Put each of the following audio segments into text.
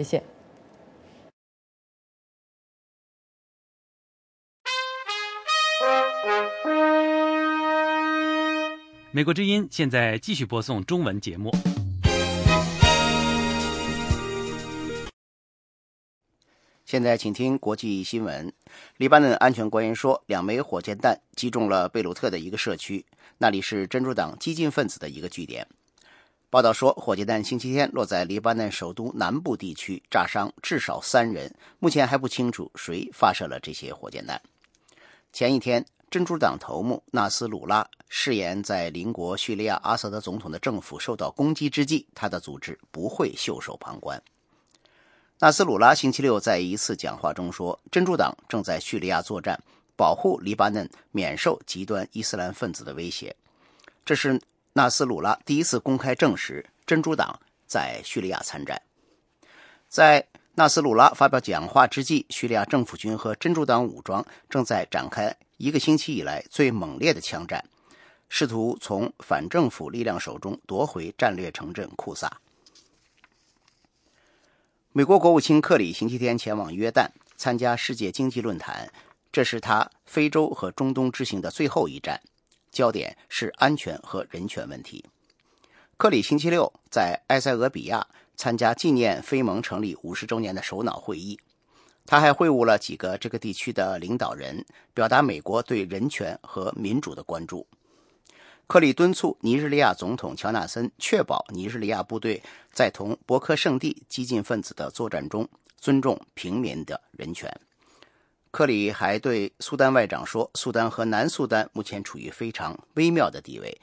谢谢。美国之音现在继续播送中文节目。现在请听国际新闻。黎巴嫩安全官员说，两枚火箭弹击中了贝鲁特的一个社区，那里是真主党激进分子的一个据点。报道说，火箭弹星期天落在黎巴嫩首都南部地区，炸伤至少三人。目前还不清楚谁发射了这些火箭弹。前一天。真主党头目纳斯鲁拉誓言，在邻国叙利亚阿萨德总统的政府受到攻击之际，他的组织不会袖手旁观。纳斯鲁拉星期六在一次讲话中说：“真主党正在叙利亚作战，保护黎巴嫩免受极端伊斯兰分子的威胁。”这是纳斯鲁拉第一次公开证实真主党在叙利亚参战。在纳斯鲁拉发表讲话之际，叙利亚政府军和真主党武装正在展开。一个星期以来最猛烈的枪战，试图从反政府力量手中夺回战略城镇库萨。美国国务卿克里星期天前往约旦参加世界经济论坛，这是他非洲和中东之行的最后一站，焦点是安全和人权问题。克里星期六在埃塞俄比亚参加纪念非盟成立五十周年的首脑会议。他还会晤了几个这个地区的领导人，表达美国对人权和民主的关注。克里敦促尼日利亚总统乔纳森确保尼日利亚部队在同博克圣地激进分子的作战中尊重平民的人权。克里还对苏丹外长说：“苏丹和南苏丹目前处于非常微妙的地位。”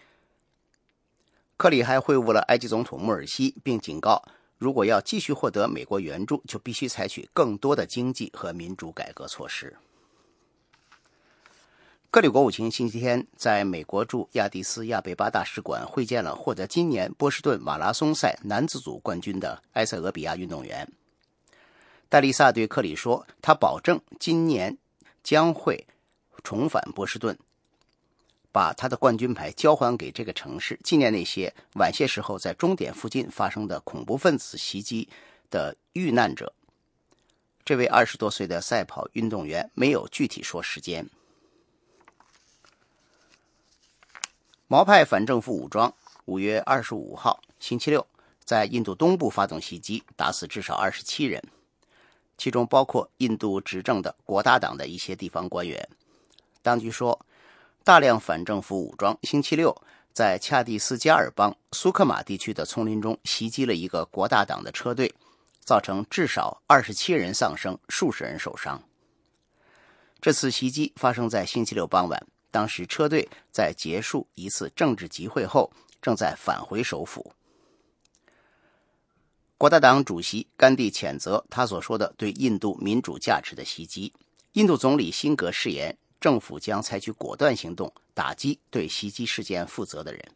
克里还会晤了埃及总统穆尔西，并警告。如果要继续获得美国援助，就必须采取更多的经济和民主改革措施。克里国务卿星期天在美国驻亚的斯亚贝巴大使馆会见了获得今年波士顿马拉松赛男子组冠军的埃塞俄比亚运动员。戴丽萨对克里说：“他保证今年将会重返波士顿。”把他的冠军牌交还给这个城市，纪念那些晚些时候在终点附近发生的恐怖分子袭击的遇难者。这位二十多岁的赛跑运动员没有具体说时间。毛派反政府武装五月二十五号星期六在印度东部发动袭击，打死至少二十七人，其中包括印度执政的国大党的一些地方官员。当局说。大量反政府武装星期六在恰蒂斯加尔邦苏克马地区的丛林中袭击了一个国大党的车队，造成至少二十七人丧生，数十人受伤。这次袭击发生在星期六傍晚，当时车队在结束一次政治集会后正在返回首府。国大党主席甘地谴责他所说的对印度民主价值的袭击。印度总理辛格誓言。政府将采取果断行动，打击对袭击事件负责的人。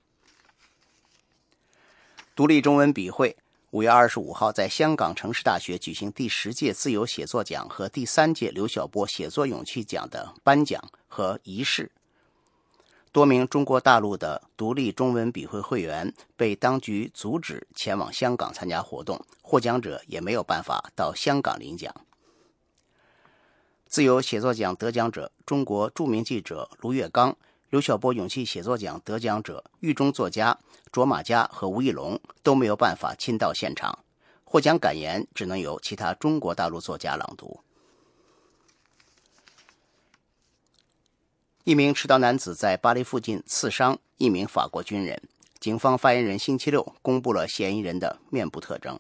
独立中文笔会五月二十五号在香港城市大学举行第十届自由写作奖和第三届刘晓波写作勇气奖的颁奖和仪式。多名中国大陆的独立中文笔会会员被当局阻止前往香港参加活动，获奖者也没有办法到香港领奖。自由写作奖得奖者、中国著名记者卢月刚、刘晓波勇气写作奖得奖者、狱中作家卓玛佳和吴义龙都没有办法亲到现场，获奖感言只能由其他中国大陆作家朗读。一名持刀男子在巴黎附近刺伤一名法国军人，警方发言人星期六公布了嫌疑人的面部特征。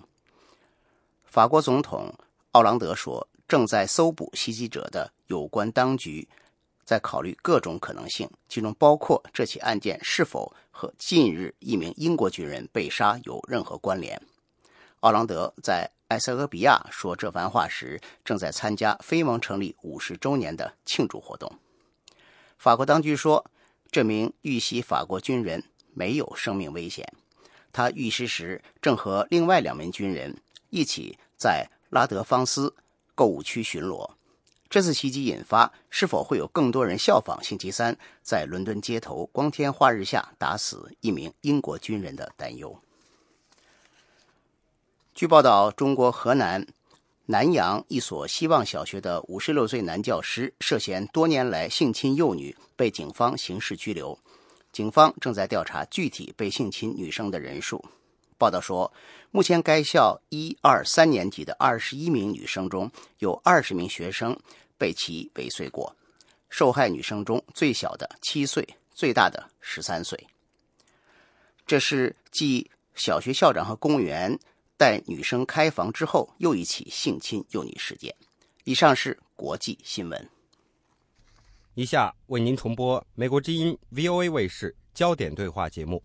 法国总统奥朗德说。正在搜捕袭击者的有关当局，在考虑各种可能性，其中包括这起案件是否和近日一名英国军人被杀有任何关联。奥朗德在埃塞俄比亚说这番话时，正在参加非盟成立五十周年的庆祝活动。法国当局说，这名遇袭法国军人没有生命危险，他遇袭时正和另外两名军人一起在拉德芳斯。购物区巡逻，这次袭击引发是否会有更多人效仿星期三在伦敦街头光天化日下打死一名英国军人的担忧。据报道，中国河南南阳一所希望小学的五十六岁男教师涉嫌多年来性侵幼女，被警方刑事拘留。警方正在调查具体被性侵女生的人数。报道说，目前该校一二三年级的二十一名女生中有二十名学生被其尾随过。受害女生中最小的七岁，最大的十三岁。这是继小学校长和公务员带女生开房之后，又一起性侵幼女事件。以上是国际新闻。以下为您重播美国之音 VOA 卫视焦点对话节目。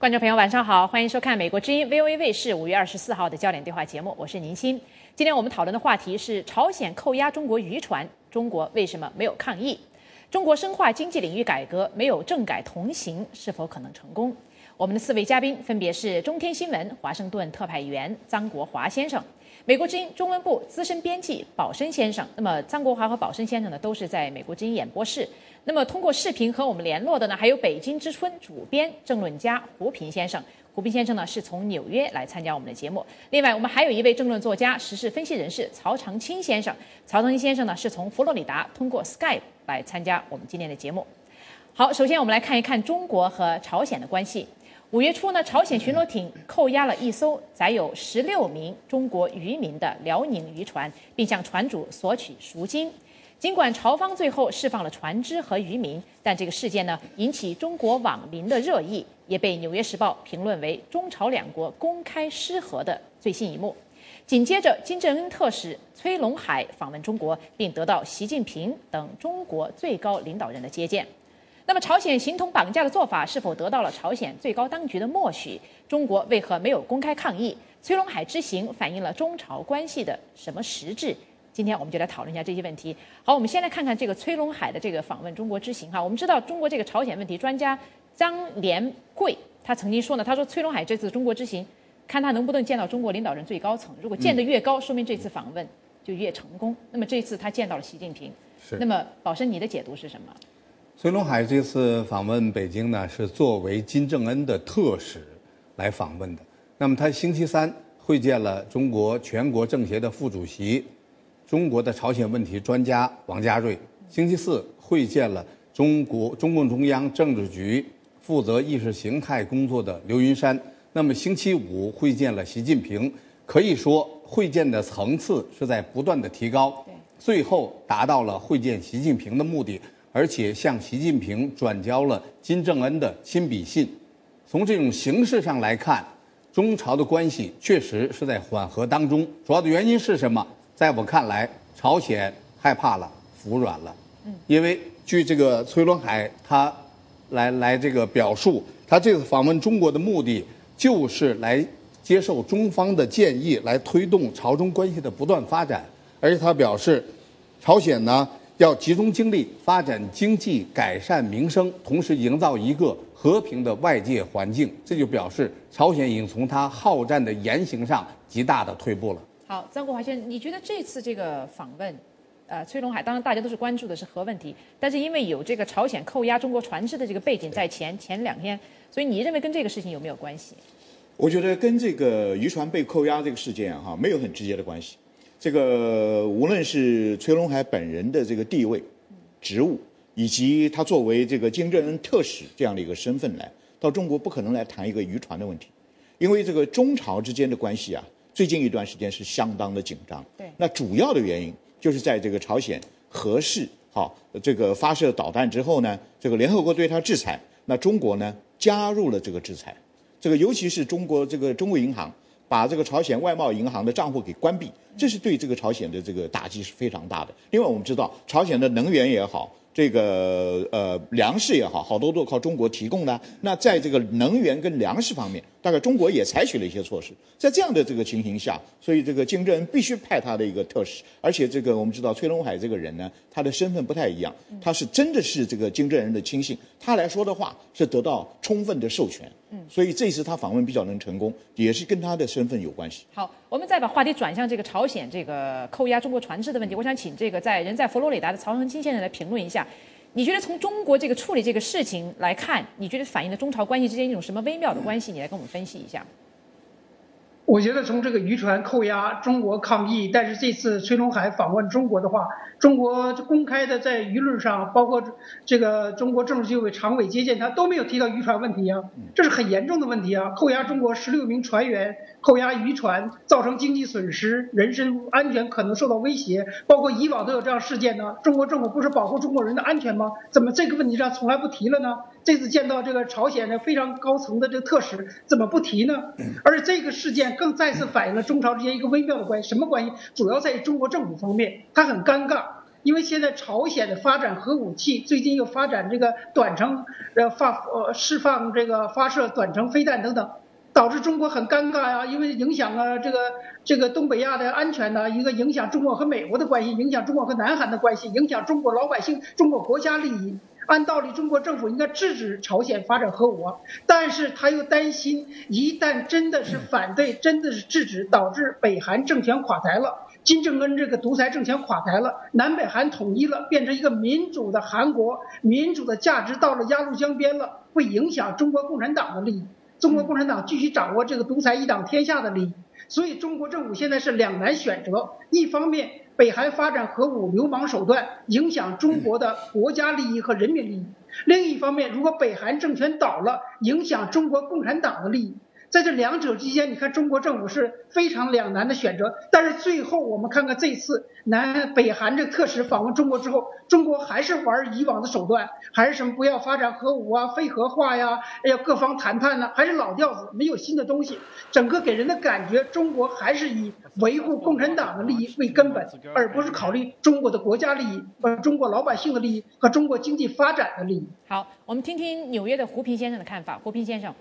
观众朋友，晚上好，欢迎收看美国之音 VOA 卫视五月二十四号的焦点对话节目，我是宁欣。今天我们讨论的话题是朝鲜扣押中国渔船，中国为什么没有抗议？中国深化经济领域改革，没有政改同行，是否可能成功？我们的四位嘉宾分别是中天新闻华盛顿特派员张国华先生。美国之音中文部资深编辑宝生先生，那么张国华和宝生先生呢，都是在美国之音演播室。那么通过视频和我们联络的呢，还有北京之春主编政论家胡平先生。胡平先生呢是从纽约来参加我们的节目。另外，我们还有一位政论作家、时事分析人士曹长青先生。曹长青先生呢是从佛罗里达通过 Skype 来参加我们今天的节目。好，首先我们来看一看中国和朝鲜的关系。五月初呢，朝鲜巡逻艇扣押了一艘载有十六名中国渔民的辽宁渔船，并向船主索取赎金。尽管朝方最后释放了船只和渔民，但这个事件呢引起中国网民的热议，也被《纽约时报》评论为中朝两国公开失和的最新一幕。紧接着，金正恩特使崔龙海访问中国，并得到习近平等中国最高领导人的接见。那么，朝鲜形同绑架的做法是否得到了朝鲜最高当局的默许？中国为何没有公开抗议？崔龙海之行反映了中朝关系的什么实质？今天我们就来讨论一下这些问题。好，我们先来看看这个崔龙海的这个访问中国之行哈。我们知道，中国这个朝鲜问题专家张连贵他曾经说呢，他说崔龙海这次中国之行，看他能不能见到中国领导人最高层。如果见得越高，说明这次访问就越成功。那么这次他见到了习近平，是。那么宝生，你的解读是什么？崔龙海这次访问北京呢，是作为金正恩的特使来访问的。那么他星期三会见了中国全国政协的副主席、中国的朝鲜问题专家王家瑞；星期四会见了中国中共中央政治局负责意识形态工作的刘云山；那么星期五会见了习近平。可以说，会见的层次是在不断的提高，最后达到了会见习近平的目的。而且向习近平转交了金正恩的亲笔信。从这种形式上来看，中朝的关系确实是在缓和当中。主要的原因是什么？在我看来，朝鲜害怕了，服软了。嗯，因为据这个崔伦海他来来这个表述，他这次访问中国的目的就是来接受中方的建议，来推动朝中关系的不断发展。而且他表示，朝鲜呢。要集中精力发展经济、改善民生，同时营造一个和平的外界环境。这就表示朝鲜已经从他好战的言行上极大的退步了。好，张国华先生，你觉得这次这个访问，呃，崔龙海，当然大家都是关注的是核问题，但是因为有这个朝鲜扣押中国船只的这个背景在前前两天，所以你认为跟这个事情有没有关系？我觉得跟这个渔船被扣押这个事件哈没有很直接的关系。这个无论是崔龙海本人的这个地位、职务，以及他作为这个金正恩特使这样的一个身份来到中国，不可能来谈一个渔船的问题，因为这个中朝之间的关系啊，最近一段时间是相当的紧张。对，那主要的原因就是在这个朝鲜核试好这个发射导弹之后呢，这个联合国对他制裁，那中国呢加入了这个制裁，这个尤其是中国这个中国银行。把这个朝鲜外贸银行的账户给关闭，这是对这个朝鲜的这个打击是非常大的。另外，我们知道朝鲜的能源也好。这个呃粮食也好好多都靠中国提供的。那在这个能源跟粮食方面，大概中国也采取了一些措施。在这样的这个情形下，所以这个金正恩必须派他的一个特使。而且这个我们知道崔龙海这个人呢，他的身份不太一样，他是真的是这个金正恩的亲信，他来说的话是得到充分的授权。嗯，所以这次他访问比较能成功，也是跟他的身份有关系。好，我们再把话题转向这个朝鲜这个扣押中国船只的问题。我想请这个在人在佛罗里达的曹恒清先生来评论一下。你觉得从中国这个处理这个事情来看，你觉得反映了中朝关系之间一种什么微妙的关系？你来跟我们分析一下。我觉得从这个渔船扣押中国抗议，但是这次崔龙海访问中国的话，中国公开的在舆论上，包括这个中国政治局委常委接见他都没有提到渔船问题啊，这是很严重的问题啊！扣押中国十六名船员，扣押渔船，造成经济损失，人身安全可能受到威胁，包括以往都有这样事件呢。中国政府不是保护中国人的安全吗？怎么这个问题上从来不提了呢？这次见到这个朝鲜的非常高层的这个特使，怎么不提呢？而这个事件更再次反映了中朝之间一个微妙的关系，什么关系？主要在于中国政府方面，他很尴尬，因为现在朝鲜的发展核武器，最近又发展这个短程呃发呃释放这个发射短程飞弹等等，导致中国很尴尬呀，因为影响了这个这个东北亚的安全呢，一个影响中国和美国的关系，影响中国和南韩的关系，影响中国老百姓、中国国家利益。按道理，中国政府应该制止朝鲜发展核武，但是他又担心，一旦真的是反对，真的是制止，导致北韩政权垮台了，金正恩这个独裁政权垮台了，南北韩统一了，变成一个民主的韩国，民主的价值到了鸭绿江边了，会影响中国共产党的利益，中国共产党继续掌握这个独裁一党天下的利益，所以中国政府现在是两难选择，一方面。北韩发展核武流氓手段，影响中国的国家利益和人民利益；另一方面，如果北韩政权倒了，影响中国共产党的利益。在这两者之间，你看中国政府是非常两难的选择。但是最后，我们看看这次南北韩这特使访问中国之后，中国还是玩以往的手段，还是什么不要发展核武啊、非核化呀，要各方谈判呢，还是老调子，没有新的东西。整个给人的感觉，中国还是以维护共产党的利益为根本，而不是考虑中国的国家利益、和中国老百姓的利益和中国经济发展的利益。好，我们听听纽约的胡平先生的看法。胡平先生。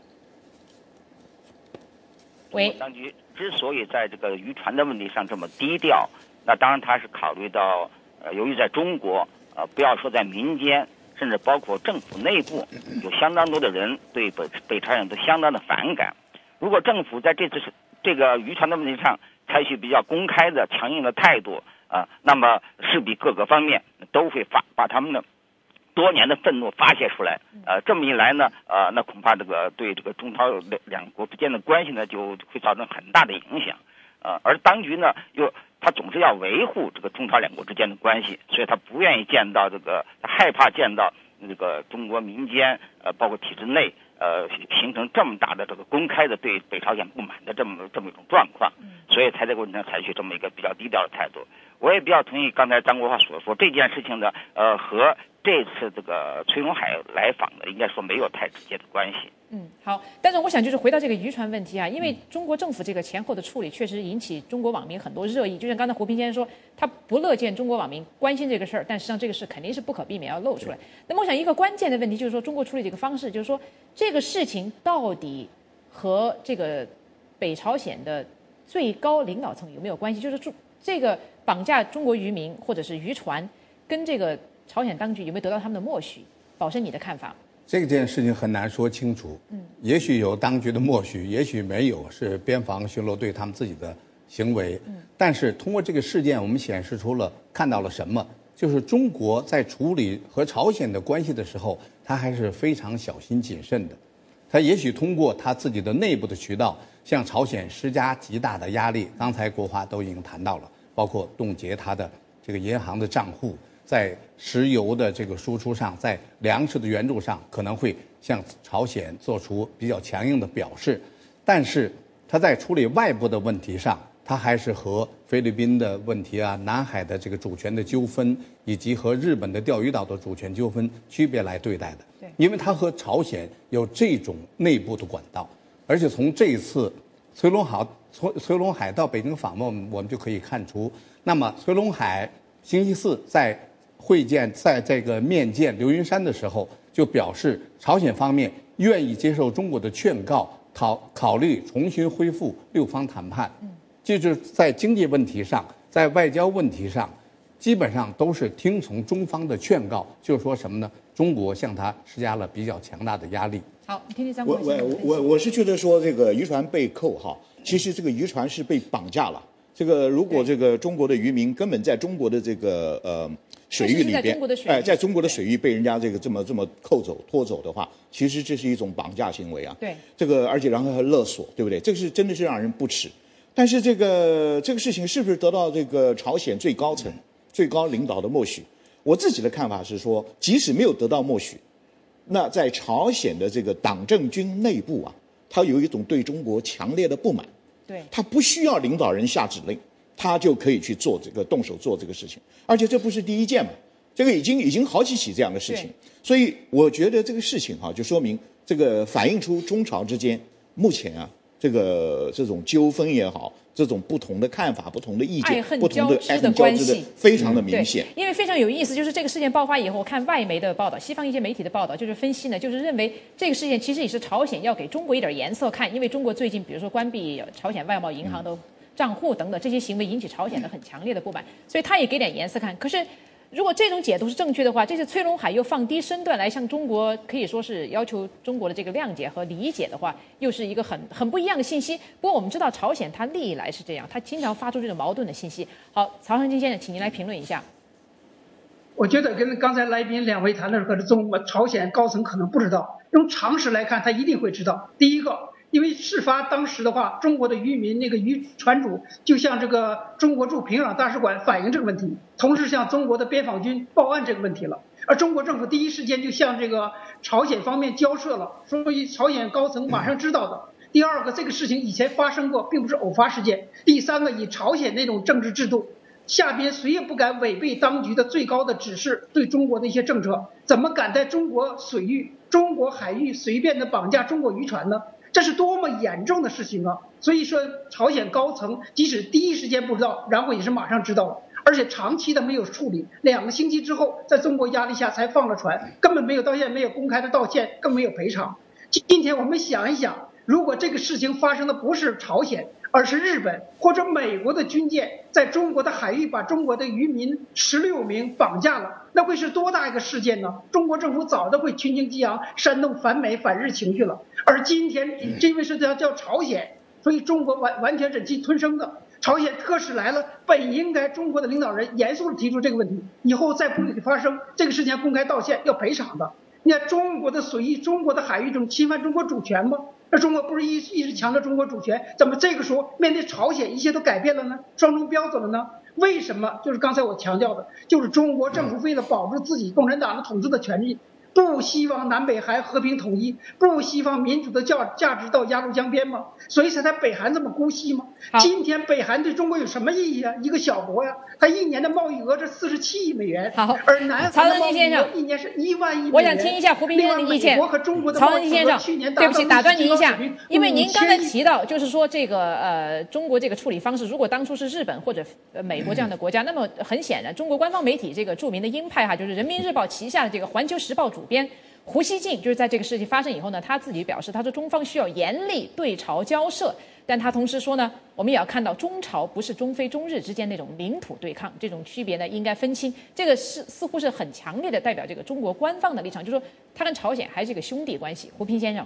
喂，当局之所以在这个渔船的问题上这么低调，那当然他是考虑到，呃，由于在中国，呃，不要说在民间，甚至包括政府内部，有相当多的人对北北朝鲜都相当的反感。如果政府在这次这个渔船的问题上采取比较公开的强硬的态度，啊，那么势必各个方面都会发把他们的。多年的愤怒发泄出来，呃，这么一来呢，呃，那恐怕这个对这个中朝两两国之间的关系呢，就会造成很大的影响，呃，而当局呢，又他总是要维护这个中朝两国之间的关系，所以他不愿意见到这个，害怕见到这个中国民间，呃，包括体制内，呃，形成这么大的这个公开的对北朝鲜不满的这么这么一种状况，所以才在过程中采取这么一个比较低调的态度。我也比较同意刚才张国华所说，这件事情呢，呃，和这次这个崔永海来访的，应该说没有太直接的关系。嗯，好，但是我想就是回到这个渔船问题啊，因为中国政府这个前后的处理确实引起中国网民很多热议。就像刚才胡平先生说，他不乐见中国网民关心这个事儿，但实际上这个事肯定是不可避免要露出来。那么我想一个关键的问题就是说，中国处理这个方式，就是说这个事情到底和这个北朝鲜的最高领导层有没有关系？就是中这个。绑架中国渔民或者是渔船，跟这个朝鲜当局有没有得到他们的默许？保生，你的看法？这件事情很难说清楚。嗯，也许有当局的默许，也许没有，是边防巡逻队他们自己的行为。嗯，但是通过这个事件，我们显示出了看到了什么？就是中国在处理和朝鲜的关系的时候，他还是非常小心谨慎的。他也许通过他自己的内部的渠道，向朝鲜施加极大的压力。刚才国华都已经谈到了。包括冻结他的这个银行的账户，在石油的这个输出上，在粮食的援助上，可能会向朝鲜做出比较强硬的表示。但是他在处理外部的问题上，他还是和菲律宾的问题啊、南海的这个主权的纠纷，以及和日本的钓鱼岛的主权纠纷区别来对待的。对，因为他和朝鲜有这种内部的管道，而且从这一次。崔龙海崔崔龙海到北京访问，我们就可以看出，那么崔龙海星期四在会见，在这个面见刘云山的时候，就表示朝鲜方面愿意接受中国的劝告，考考虑重新恢复六方谈判。嗯，就是在经济问题上，在外交问题上，基本上都是听从中方的劝告，就是说什么呢？中国向他施加了比较强大的压力。好，听听张我我我我是觉得说这个渔船被扣哈，其实这个渔船是被绑架了。这个如果这个中国的渔民根本在中国的这个呃水域里边确实是在中国的，水域哎，在中国的水域被人家这个这么这么扣走拖走的话，其实这是一种绑架行为啊。对，这个而且然后还勒索，对不对？这个是真的是让人不齿。但是这个这个事情是不是得到这个朝鲜最高层、最高领导的默许？我自己的看法是说，即使没有得到默许，那在朝鲜的这个党政军内部啊，他有一种对中国强烈的不满，对，他不需要领导人下指令，他就可以去做这个动手做这个事情，而且这不是第一件嘛，这个已经已经好几起这样的事情，所以我觉得这个事情哈、就说明这个反映出中朝之间目前啊这个这种纠纷也好，这种不同的看法、不同的意见、不同的爱恨交织的关系。非常的明显。因为非常有意思，就是这个事件爆发以后，我看外媒的报道，西方一些媒体的报道，就是分析呢，就是认为这个事件其实也是朝鲜要给中国一点颜色看，因为中国最近比如说关闭朝鲜外贸银行的账户等等这些行为，引起朝鲜的很强烈的不满，所以他也给点颜色看。可是。如果这种解读是正确的话，这次崔龙海又放低身段来向中国可以说是要求中国的这个谅解和理解的话，又是一个很很不一样的信息。不过我们知道朝鲜它历来是这样，它经常发出这种矛盾的信息。好，曹恒金先生，请您来评论一下。我觉得跟刚才来宾两位谈的时候中国朝鲜高层可能不知道，用常识来看，他一定会知道。第一个，因为事发当时的话，中国的渔民那个渔船主就向这个中国驻平壤大使馆反映这个问题，同时向中国的边防军报案这个问题了。而中国政府第一时间就向这个朝鲜方面交涉了，所以朝鲜高层马上知道的。第二个，这个事情以前发生过，并不是偶发事件。第三个，以朝鲜那种政治制度，下边谁也不敢违背当局的最高的指示，对中国的一些政策，怎么敢在中国水域、中国海域随便的绑架中国渔船呢？这是多么严重的事情啊！所以说，朝鲜高层即使第一时间不知道，然后也是马上知道了，而且长期的没有处理，两个星期之后，在中国压力下才放了船，根本没有道歉没有公开的道歉，更没有赔偿。今天我们想一想，如果这个事情发生的不是朝鲜，而是日本或者美国的军舰在中国的海域把中国的渔民十六名绑架了，那会是多大一个事件呢？中国政府早都会群情激昂，煽动反美反日情绪了。而今天这位是叫叫朝鲜，所以中国完完全忍气吞声的。朝鲜特使来了，本应该中国的领导人严肃的提出这个问题，以后再不许发生这个事情，公开道歉要赔偿的。你看中国的随意、中国的海域中侵犯中国主权吗？那中国不是一一直强调中国主权，怎么这个时候面对朝鲜，一切都改变了呢？双重标准了呢？为什么？就是刚才我强调的，就是中国政府为了保住自己共产党的统治的权利，不希望南北韩和平统一，不希望民主的价价值到鸭绿江边吗？所以才在北韩这么姑息吗？今天北韩对中国有什么意义啊？一个小国呀、它一年的贸易额是四十七亿美元，好而南曹韩的贸先生额一年是一万亿美元。我想听一下胡斌先生的意见另外美国和中国的曹文金先生对不起，打断您一下因为您刚才提到，就是说这个呃，中国这个处理方式，如果当初是日本或者呃美国这样的国家，那么很显然，中国官方媒体这个著名的鹰派哈，就是人民日报旗下的这个环球时报主编。胡锡进就是在这个事情发生以后呢，他自己表示，他说中方需要严厉对朝交涉，但他同时说呢，我们也要看到中朝不是中非中日之间那种领土对抗，这种区别呢应该分清。这个是似乎是很强烈的代表这个中国官方的立场，就是说他跟朝鲜还是一个兄弟关系。胡平先生，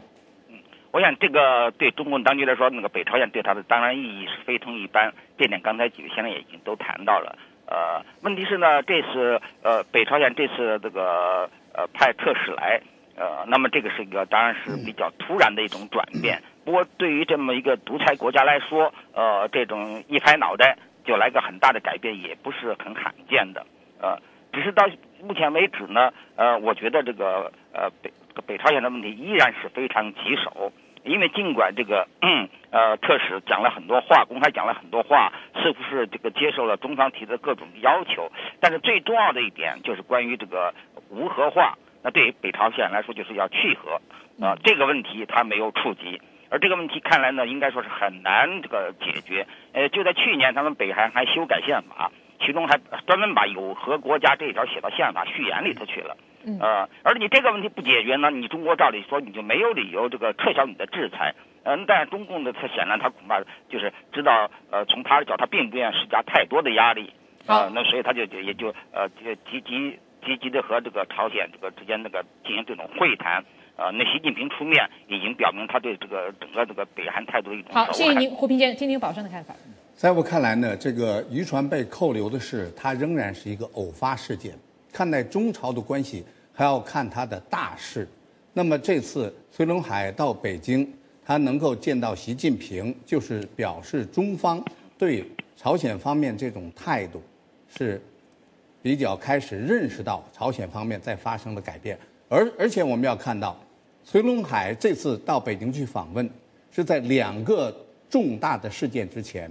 我想这个对中共当局来说，那个北朝鲜对他的当然意义是非同一般，这点刚才几位先生也已经都谈到了。呃，问题是呢，这次呃北朝鲜这次这个呃派特使来，呃，那么这个是一个当然是比较突然的一种转变。不过对于这么一个独裁国家来说，呃，这种一拍脑袋就来个很大的改变，也不是很罕见的。呃，只是到目前为止呢，呃，我觉得这个呃北北朝鲜的问题依然是非常棘手。因为尽管这个嗯呃特使讲了很多话，公开讲了很多话，似乎是这个接受了中方提的各种要求，但是最重要的一点就是关于这个无核化。那对于北朝鲜来说，就是要去核啊、这个问题他没有触及。而这个问题看来呢，应该说是很难这个解决。呃，就在去年，他们北韩还修改宪法，其中还专门把有核国家这一条写到宪法序言里头去了。嗯呃，而你这个问题不解决呢，你中国照理说你就没有理由这个撤销你的制裁。嗯，但是中共的他显然他恐怕就是知道，呃，从他的角，他并不愿意施加太多的压力。啊呃，那所以他就也就呃就积极积极的和这个朝鲜这个之间那个进行这种会谈。呃，那习近平出面已经表明他对这个整个这个北韩态度的一种好，谢谢您，胡平先生，听听宝生的看法。在我看来呢，这个渔船被扣留的事，它仍然是一个偶发事件，看待中朝的关系还要看他的大事。那么这次崔龙海到北京，他能够见到习近平，就是表示中方对朝鲜方面这种态度是比较开始认识到朝鲜方面在发生的改变。而而且我们要看到，崔龙海这次到北京去访问，是在两个重大的事件之前，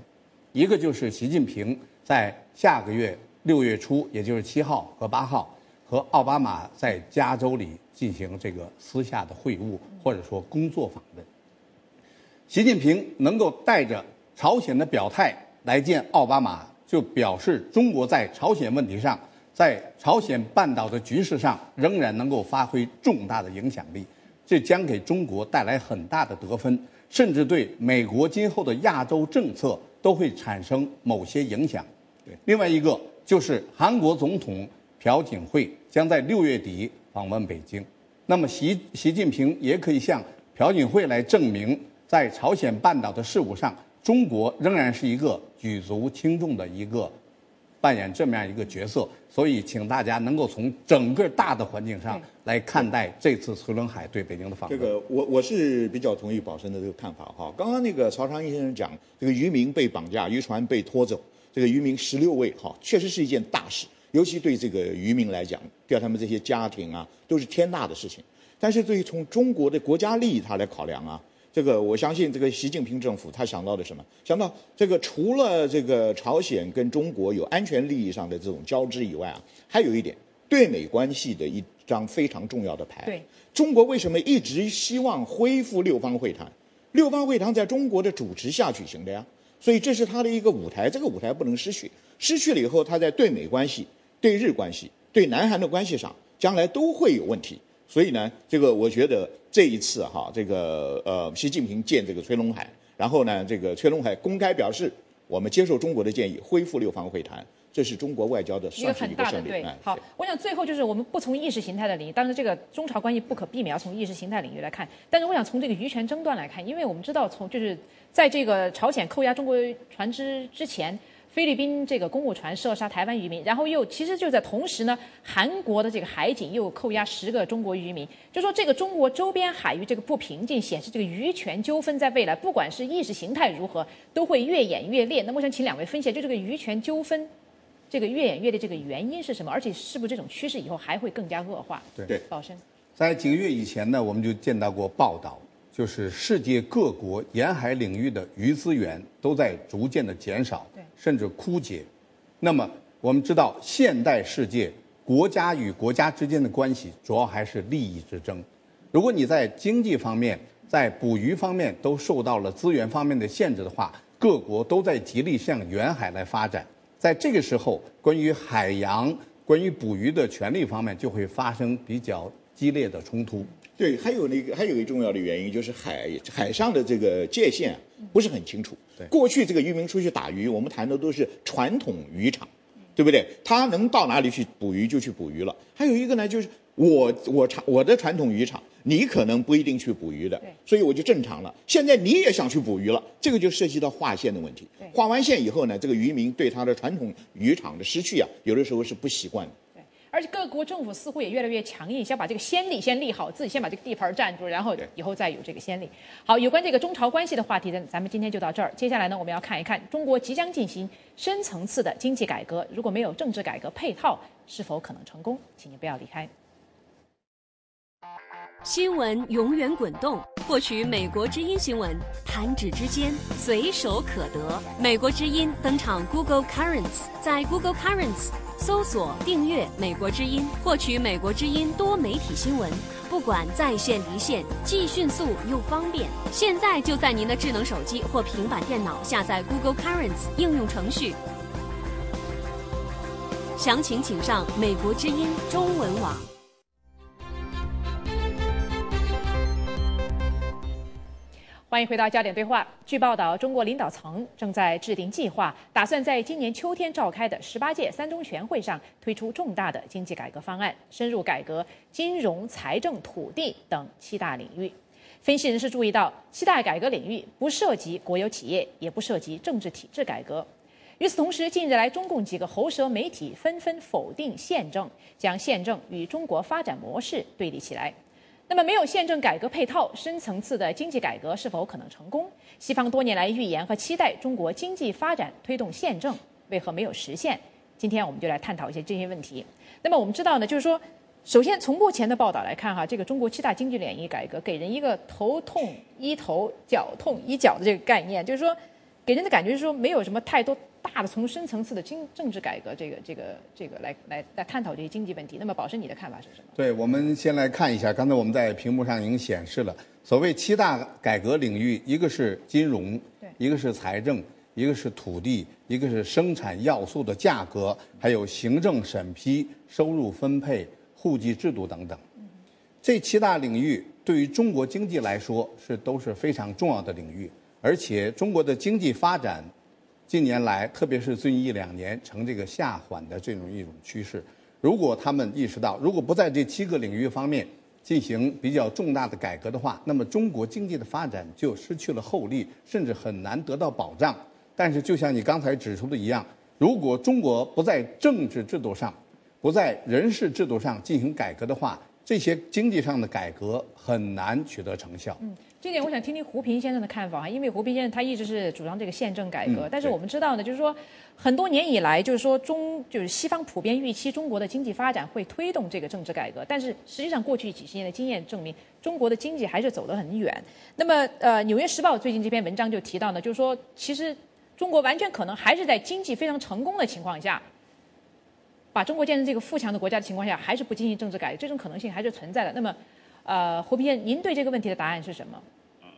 一个就是习近平在下个月六月初，也就是七号和八号，和奥巴马在加州里进行这个私下的会晤，或者说工作访问。习近平能够带着朝鲜的表态来见奥巴马，就表示中国在朝鲜问题上，在朝鲜半岛的局势上仍然能够发挥重大的影响力，这将给中国带来很大的得分，甚至对美国今后的亚洲政策都会产生某些影响。对，另外一个就是韩国总统朴槿惠将在六月底访问北京，那么习习近平也可以向朴槿惠来证明。在朝鲜半岛的事务上，中国仍然是一个举足轻重的一个扮演这么样一个角色，所以请大家能够从整个大的环境上来看待这次崔伦海对北京的访问。这个我我是比较同意宝生的这个看法哈。刚刚那个曹长义先生讲，这个渔民被绑架，渔船被拖走，这个渔民十六位哈，确实是一件大事，尤其对这个渔民来讲，对他们这些家庭啊，都是天大的事情。但是对于从中国的国家利益他来考量啊。这个我相信，这个习近平政府他想到的什么？想到这个除了这个朝鲜跟中国有安全利益上的这种交织以外啊，还有一点对美关系的一张非常重要的牌。对，中国为什么一直希望恢复六方会谈？六方会谈在中国的主持下举行的呀，所以这是他的一个舞台，这个舞台不能失去。失去了以后，他在对美关系、对日关系、对南韩的关系上，将来都会有问题。所以呢，这个我觉得这一次哈，这个呃，习近平见这个崔龙海，然后呢，这个崔龙海公开表示，我们接受中国的建议，恢复六方会谈，这是中国外交的一个胜利。对，好，我想最后就是我们不从意识形态的领域，当然这个中朝关系不可避免要从意识形态领域来看，但是我想从这个渔权争端来看，因为我们知道从就是在这个朝鲜扣押中国船只之前。菲律宾这个公务船射杀台湾渔民，然后又其实就在同时呢，韩国的这个海警又扣押十个中国渔民，就说这个中国周边海域这个不平静，显示这个渔权纠纷在未来不管是意识形态如何，都会越演越烈。那我想请两位分析，就这个渔权纠纷，这个越演越烈这个原因是什么？而且是不是这种趋势以后还会更加恶化？对，宝生，在几个月以前呢，我们就见到过报道。就是世界各国沿海领域的鱼资源都在逐渐的减少，甚至枯竭。那么我们知道，现代世界国家与国家之间的关系主要还是利益之争。如果你在经济方面、在捕鱼方面都受到了资源方面的限制的话，各国都在极力向远海来发展。在这个时候，关于海洋、关于捕鱼的权利方面就会发生比较激烈的冲突。对，还有那个，还有一个重要的原因就是海海上的这个界限不是很清楚。对，过去这个渔民出去打鱼，我们谈的都是传统渔场，对不对？他能到哪里去捕鱼就去捕鱼了。还有一个呢，就是我我传我的传统渔场，你可能不一定去捕鱼的，所以我就正常了。现在你也想去捕鱼了，这个就涉及到划线的问题。划完线以后呢，这个渔民对他的传统渔场的失去啊，有的时候是不习惯的。而且各国政府似乎也越来越强硬，想把这个先例先立好，自己先把这个地盘占住，然后以后再有这个先例。好，有关这个中朝关系的话题呢，咱们今天就到这儿。接下来呢，我们要看一看中国即将进行深层次的经济改革，如果没有政治改革配套，是否可能成功？请您不要离开。新闻永远滚动，获取美国之音新闻，弹指之间，随手可得。美国之音登场 Google Currents，在 Google Currents 搜索订阅美国之音，获取美国之音多媒体新闻，不管在线离线，既迅速又方便。现在就在您的智能手机或平板电脑下载 Google Currents 应用程序。详情请上美国之音中文网。欢迎回到焦点对话。据报道，中国领导层正在制定计划，打算在今年秋天召开的十八届三中全会上推出重大的经济改革方案，深入改革金融、财政、土地等七大领域。分析人士注意到，七大改革领域不涉及国有企业，也不涉及政治体制改革。与此同时，近日来中共几个喉舌媒体纷纷否定宪政，将宪政与中国发展模式对立起来。那么，没有宪政改革配套，深层次的经济改革是否可能成功？西方多年来预言和期待中国经济发展推动宪政，为何没有实现？今天我们就来探讨一些这些问题。那么我们知道呢，就是说，首先从目前的报道来看，哈，这个中国七大经济领域改革给人一个头痛医头、脚痛医脚的这个概念，就是说，给人的感觉是说没有什么太多。大的从深层次的经政治改革，这个这个这个来来来探讨这些经济问题。那么，宝生，你的看法是什么？对，我们先来看一下，刚才我们在屏幕上已经显示了所谓七大改革领域，一个是金融，对，一个是财政，一个是土地，一个是生产要素的价格，还有行政审批、收入分配、户籍制度等等。这七大领域对于中国经济来说是都是非常重要的领域，而且中国的经济发展。近年来，特别是最近一两年，呈这个下缓的这种一种趋势。如果他们意识到，如果不在这七个领域方面进行比较重大的改革的话，那么中国经济的发展就失去了后力，甚至很难得到保障。但是，就像你刚才指出的一样，如果中国不在政治制度上、不在人事制度上进行改革的话，这些经济上的改革很难取得成效。这点我想听听胡平先生的看法啊，因为胡平先生他一直是主张这个宪政改革，但是我们知道呢，就是说很多年以来，就是说中就是西方普遍预期中国的经济发展会推动这个政治改革，但是实际上过去几十年的经验证明，中国的经济还是走得很远。那么呃，《纽约时报》最近这篇文章就提到呢，就是说其实中国完全可能还是在经济非常成功的情况下，把中国建成这个富强的国家的情况下，还是不进行政治改革，这种可能性还是存在的。那么。呃，胡平，您对这个问题的答案是什么？嗯，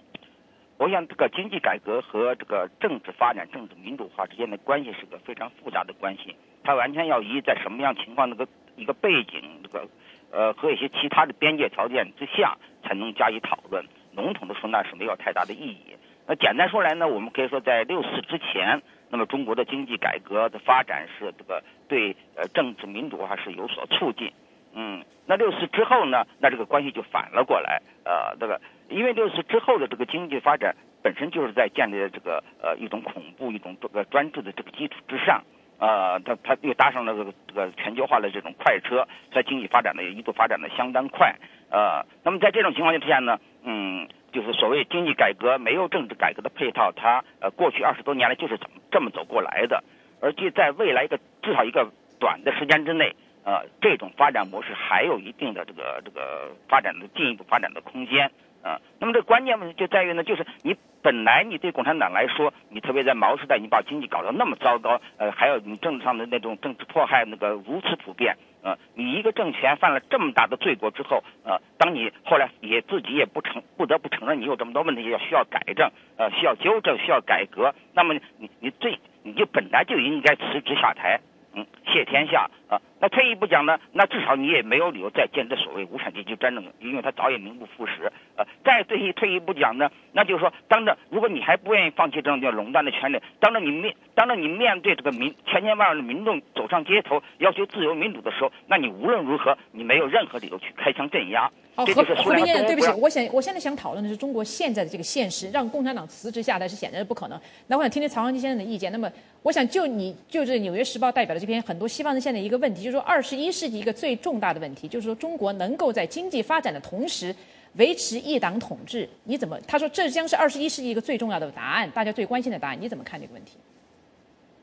我想这个经济改革和这个政治发展、政治民主化之间的关系是个非常复杂的关系，它完全要依在什么样情况、那个一个背景、这个呃和一些其他的边界条件之下才能加以讨论。笼统的说，那是没有太大的意义。那简单说来呢，我们可以说在六四之前，那么中国的经济改革的发展是这个对呃政治民主化是有所促进。嗯，那六四之后呢？那这个关系就反了过来。呃，这个因为六四之后的这个经济发展本身就是在建立在这个呃一种恐怖、一种这个专制的这个基础之上。呃，它它又搭上了这个这个全球化的这种快车，在经济发展的一度发展的相当快。呃，那么在这种情况之下呢，嗯，就是所谓经济改革没有政治改革的配套，它呃过去二十多年来就是怎么这么走过来的，而且在未来一个至少一个短的时间之内。呃，这种发展模式还有一定的这个这个发展的进一步发展的空间啊。那么这关键问题就在于呢，就是你本来你对共产党来说，你特别在毛时代，你把经济搞得那么糟糕，呃，还有你政治上的那种政治迫害那个如此普遍，呃，你一个政权犯了这么大的罪过之后，呃，当你后来也自己也不承不得不承认你有这么多问题要需要改正，呃，需要纠正，需要改革，那么你你最你就本来就应该辞职下台。嗯，谢天下啊！那退一步讲呢，那至少你也没有理由再建这所谓无产阶级专政，因为他早已名不副实。呃，再退一退一步讲呢，那就是说，当着如果你还不愿意放弃这种叫垄断的权利，当着你面当着你面对这个民千千万万的民众走上街头要求自由民主的时候，那你无论如何你没有任何理由去开枪镇压。哦，何何明先对不起，我想我现在想讨论的是中国现在的这个现实，让共产党辞职下来是显然是不可能。那我想听听曹航基先生的意见。那么，我想就你就是《纽约时报》代表的这篇很多西方人现在一个问题，就是说二十一世纪一个最重大的问题，就是说中国能够在经济发展的同时维持一党统治，你怎么？他说这将是二十一世纪一个最重要的答案，大家最关心的答案，你怎么看这个问题？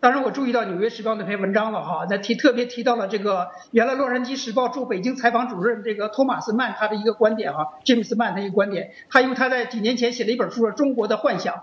当然，我注意到《纽约时报》那篇文章了哈，在提特别提到了这个原来《洛杉矶时报》驻北京采访主任这个托马斯曼他的一个观点哈，詹姆斯曼他一个观点，他因为他在几年前写了一本书《中国的幻想》，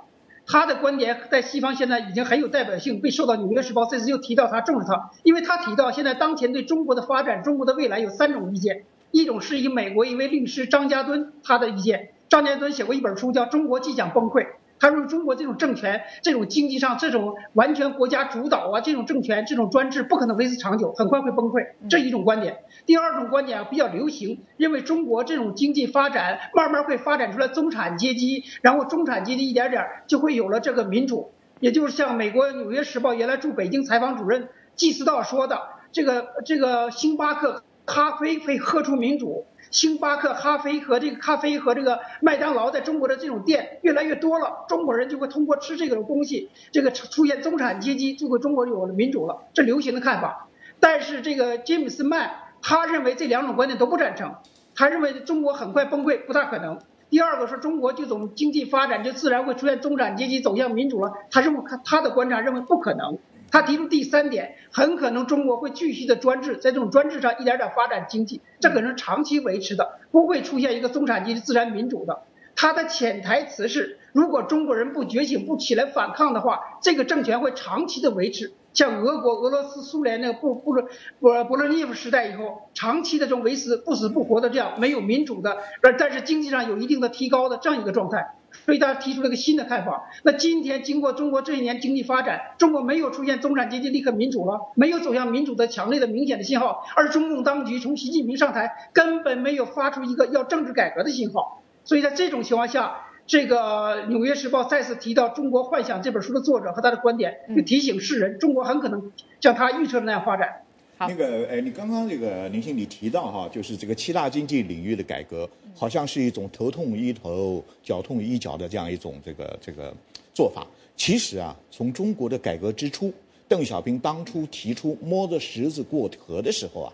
他的观点在西方现在已经很有代表性，被受到《纽约时报》这次又提到他重视他，因为他提到现在当前对中国的发展、中国的未来有三种意见，一种是以美国一位律师张家敦他的意见，张家敦写过一本书叫《中国即将崩溃》。他说：“中国这种政权，这种经济上这种完全国家主导啊，这种政权，这种专制不可能维持长久，很快会崩溃。这一种观点。第二种观点啊比较流行，认为中国这种经济发展慢慢会发展出来中产阶级，然后中产阶级一点点就会有了这个民主。也就是像美国《纽约时报》原来驻北京采访主任季思道说的，这个这个星巴克。”咖啡会喝出民主。星巴克、咖啡和这个咖啡和这个麦当劳在中国的这种店越来越多了，中国人就会通过吃这个东西，这个出现中产阶级，就会中国有了民主了，这流行的看法。但是这个詹姆斯曼他认为这两种观点都不赞成，他认为中国很快崩溃不大可能。第二个是中国这种经济发展就自然会出现中产阶级走向民主了，他认为他的观察认为不可能。他提出第三点，很可能中国会继续的专制，在这种专制上一点点发展经济，这可能是长期维持的，不会出现一个中产阶级自然民主的。他的潜台词是，如果中国人不觉醒、不起来反抗的话，这个政权会长期的维持，像俄国、俄罗斯、苏联那个布布罗布布罗涅夫时代以后，长期的这种维持不死不活的这样没有民主的，而但是经济上有一定的提高的这样一个状态。所以他提出了一个新的看法。那今天经过中国这些年经济发展，中国没有出现中产阶级立刻民主了，没有走向民主的强烈的明显的信号，而中共当局从习近平上台根本没有发出一个要政治改革的信号。所以在这种情况下，这个《纽约时报》再次提到《中国幻想》这本书的作者和他的观点，就提醒世人，中国很可能像他预测的那样发展。那个，哎，你刚刚这个林星，你提到哈，就是这个七大经济领域的改革，好像是一种头痛医头、脚痛医脚的这样一种这个这个做法。其实啊，从中国的改革之初，邓小平当初提出摸着石子过河的时候啊，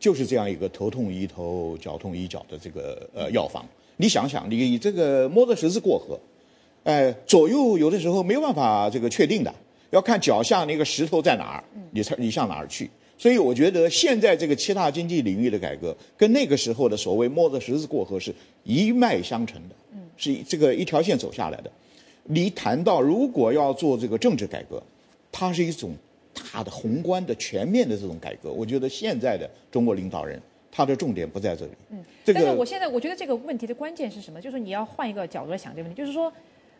就是这样一个头痛医头、脚痛医脚的这个呃药方。你想想，你这个摸着石子过河，哎，左右有的时候没有办法这个确定的，要看脚下那个石头在哪儿，你才你向哪儿去。所以我觉得现在这个七大经济领域的改革，跟那个时候的所谓摸着石子过河是一脉相承的，是这个一条线走下来的。你谈到如果要做这个政治改革，它是一种大的宏观的全面的这种改革。我觉得现在的中国领导人，他的重点不在这里。嗯，但是我现在我觉得这个问题的关键是什么？就是你要换一个角度来想这个问题，就是说。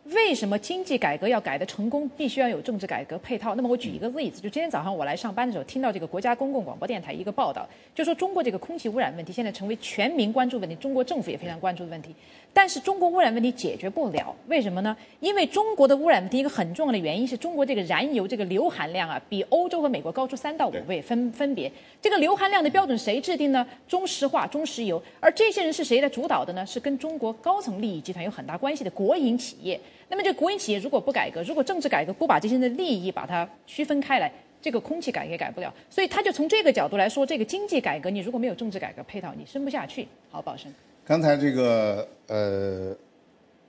为什么经济改革要改的成功，必须要有政治改革配套？那么我举一个例子，就今天早上我来上班的时候，听到这个国家公共广播电台一个报道，就说中国这个空气污染问题现在成为全民关注问题，中国政府也非常关注的问题。但是中国污染问题解决不了，为什么呢？因为中国的污染问题一个很重要的原因是中国这个燃油这个硫含量啊，比欧洲和美国高出三到五倍分分别。这个硫含量的标准谁制定呢？中石化、中石油。而这些人是谁来主导的呢？是跟中国高层利益集团有很大关系的国营企业。那么这国营企业如果不改革，如果政治改革不把这些人的利益把它区分开来，这个空气改革也改不了。所以他就从这个角度来说，这个经济改革你如果没有政治改革配套，你生不下去。好，宝生。刚才这个呃，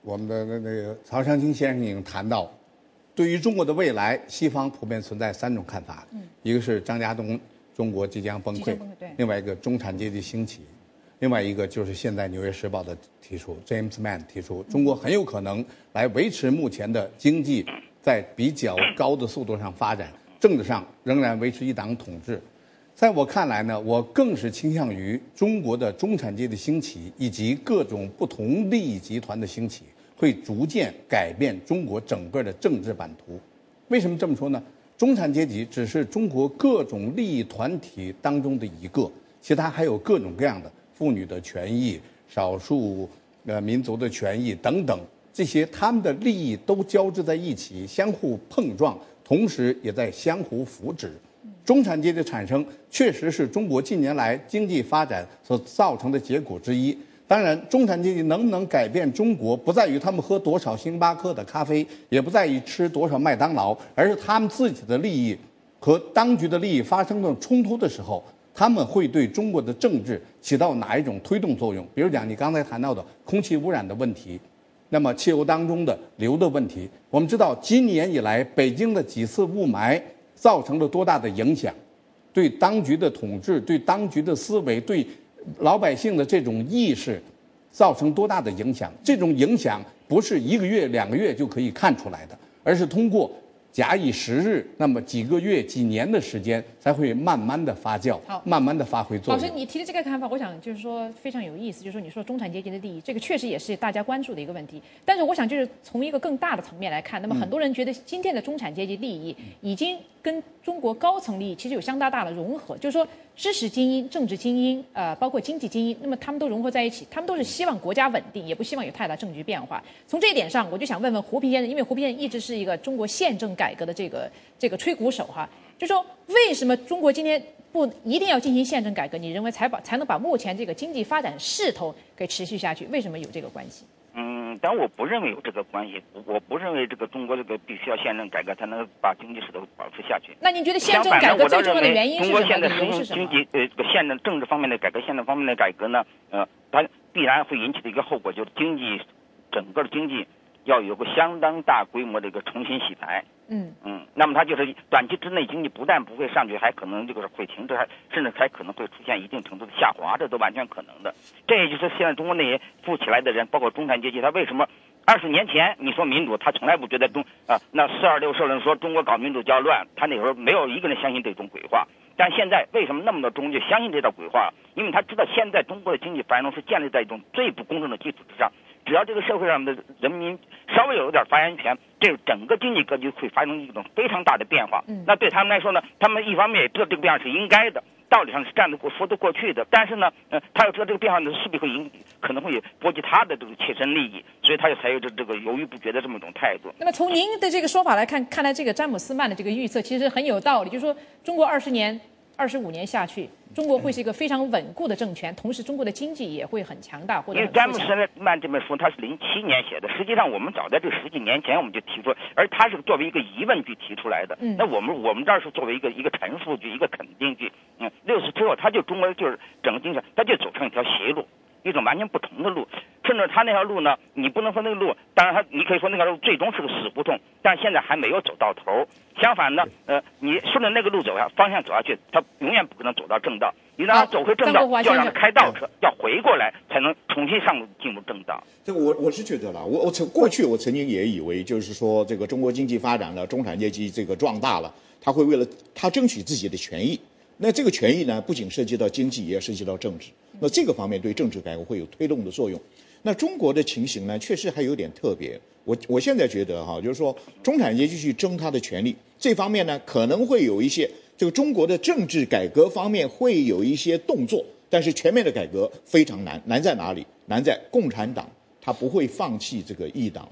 我们的那那个曹尚清先生已经谈到，对于中国的未来，西方普遍存在三种看法。嗯，一个是张家东，中国即将崩溃；另外一个中产阶级兴起；另外一个就是现在《纽约时报》的提出，James Mann 提出，中国很有可能来维持目前的经济在比较高的速度上发展，政治上仍然维持一党统治。在我看来呢，我更是倾向于中国的中产阶级兴起以及各种不同利益集团的兴起，会逐渐改变中国整个的政治版图。为什么这么说呢？中产阶级只是中国各种利益团体当中的一个，其他还有各种各样的妇女的权益、少数呃民族的权益等等，这些他们的利益都交织在一起，相互碰撞，同时也在相互扶持。中产阶级的产生确实是中国近年来经济发展所造成的结果之一。当然，中产阶级能不能改变中国，不在于他们喝多少星巴克的咖啡，也不在于吃多少麦当劳，而是他们自己的利益和当局的利益发生了冲突的时候，他们会对中国的政治起到哪一种推动作用？比如讲，你刚才谈到的空气污染的问题，那么汽油当中的硫的问题，我们知道今年以来北京的几次雾霾。造成了多大的影响？对当局的统治、对当局的思维、对老百姓的这种意识，造成多大的影响？这种影响不是一个月、两个月就可以看出来的，而是通过。假以时日，那么几个月、几年的时间才会慢慢的发酵，好，慢慢的发挥作用。老师，你提的这个看法，我想就是说非常有意思。就是说，你说中产阶级的利益，这个确实也是大家关注的一个问题。但是，我想就是从一个更大的层面来看，那么很多人觉得今天的中产阶级利益已经跟中国高层利益其实有相当大的融合，就是说。知识精英、政治精英，呃，包括经济精英，那么他们都融合在一起，他们都是希望国家稳定，也不希望有太大政局变化。从这一点上，我就想问问胡平先生，因为胡平先生一直是一个中国宪政改革的这个这个吹鼓手哈，就说为什么中国今天不一定要进行宪政改革？你认为才把才能把目前这个经济发展势头给持续下去？为什么有这个关系？嗯，但我不认为有这个关系，我不认为这个中国这个必须要宪政改革才能把经济势头保持下去。那您觉得宪政改革最重要的原因是什么？中国现在实行经济呃这个宪政政治方面的改革，宪政方面的改革呢，呃，它必然会引起的一个后果就是经济整个的经济。要有个相当大规模的一个重新洗牌，嗯嗯，那么它就是短期之内经济不但不会上去，还可能这个会停滞，还甚至还可能会出现一定程度的下滑，这都完全可能的。这也就是现在中国那些富起来的人，包括中产阶级，他为什么二十年前你说民主，他从来不觉得中啊，那四二六社论说中国搞民主叫乱，他那时候没有一个人相信这种鬼话。但现在为什么那么多中就相信这套鬼话？因为他知道现在中国的经济繁荣是建立在一种最不公正的基础之上。只要这个社会上的人民稍微有一点发言权，这整个经济格局会发生一种非常大的变化。嗯，那对他们来说呢，他们一方面也知道这个变化是应该的，道理上是站得过说得过去的。但是呢，呃，他又知道这个变化呢势必会引，可能会波及他的这个切身利益，所以他就才有这这个犹豫不决的这么一种态度。那么从您的这个说法来看，看来这个詹姆斯曼的这个预测其实很有道理，就是说中国二十年。二十五年下去，中国会是一个非常稳固的政权，同时中国的经济也会很强大。或者因为詹姆斯曼这本书他是零七年写的，实际上我们早在这十几年前我们就提出，而他是作为一个疑问句提出来的。嗯，那我们我们这儿是作为一个一个陈述句，一个肯定句。嗯，六十之后，他就中国就是整个经济，他就走上一条邪路。一种完全不同的路，甚至他那条路呢，你不能说那个路，当然他你可以说那条路最终是个死胡同，但现在还没有走到头。相反呢，呃，你顺着那个路走下方向走下去，他永远不可能走到正道。你让他走回正道，就要让他开倒车，要回过来才能重新上路进入正道。这个我我是觉得了，我我曾过去我曾经也以为，就是说这个中国经济发展了，中产阶级这个壮大了，他会为了他争取自己的权益。那这个权益呢，不仅涉及到经济，也涉及到政治。那这个方面对政治改革会有推动的作用。那中国的情形呢，确实还有点特别。我我现在觉得哈，就是说中产阶级去争他的权利，这方面呢可能会有一些这个中国的政治改革方面会有一些动作，但是全面的改革非常难。难在哪里？难在共产党他不会放弃这个一党。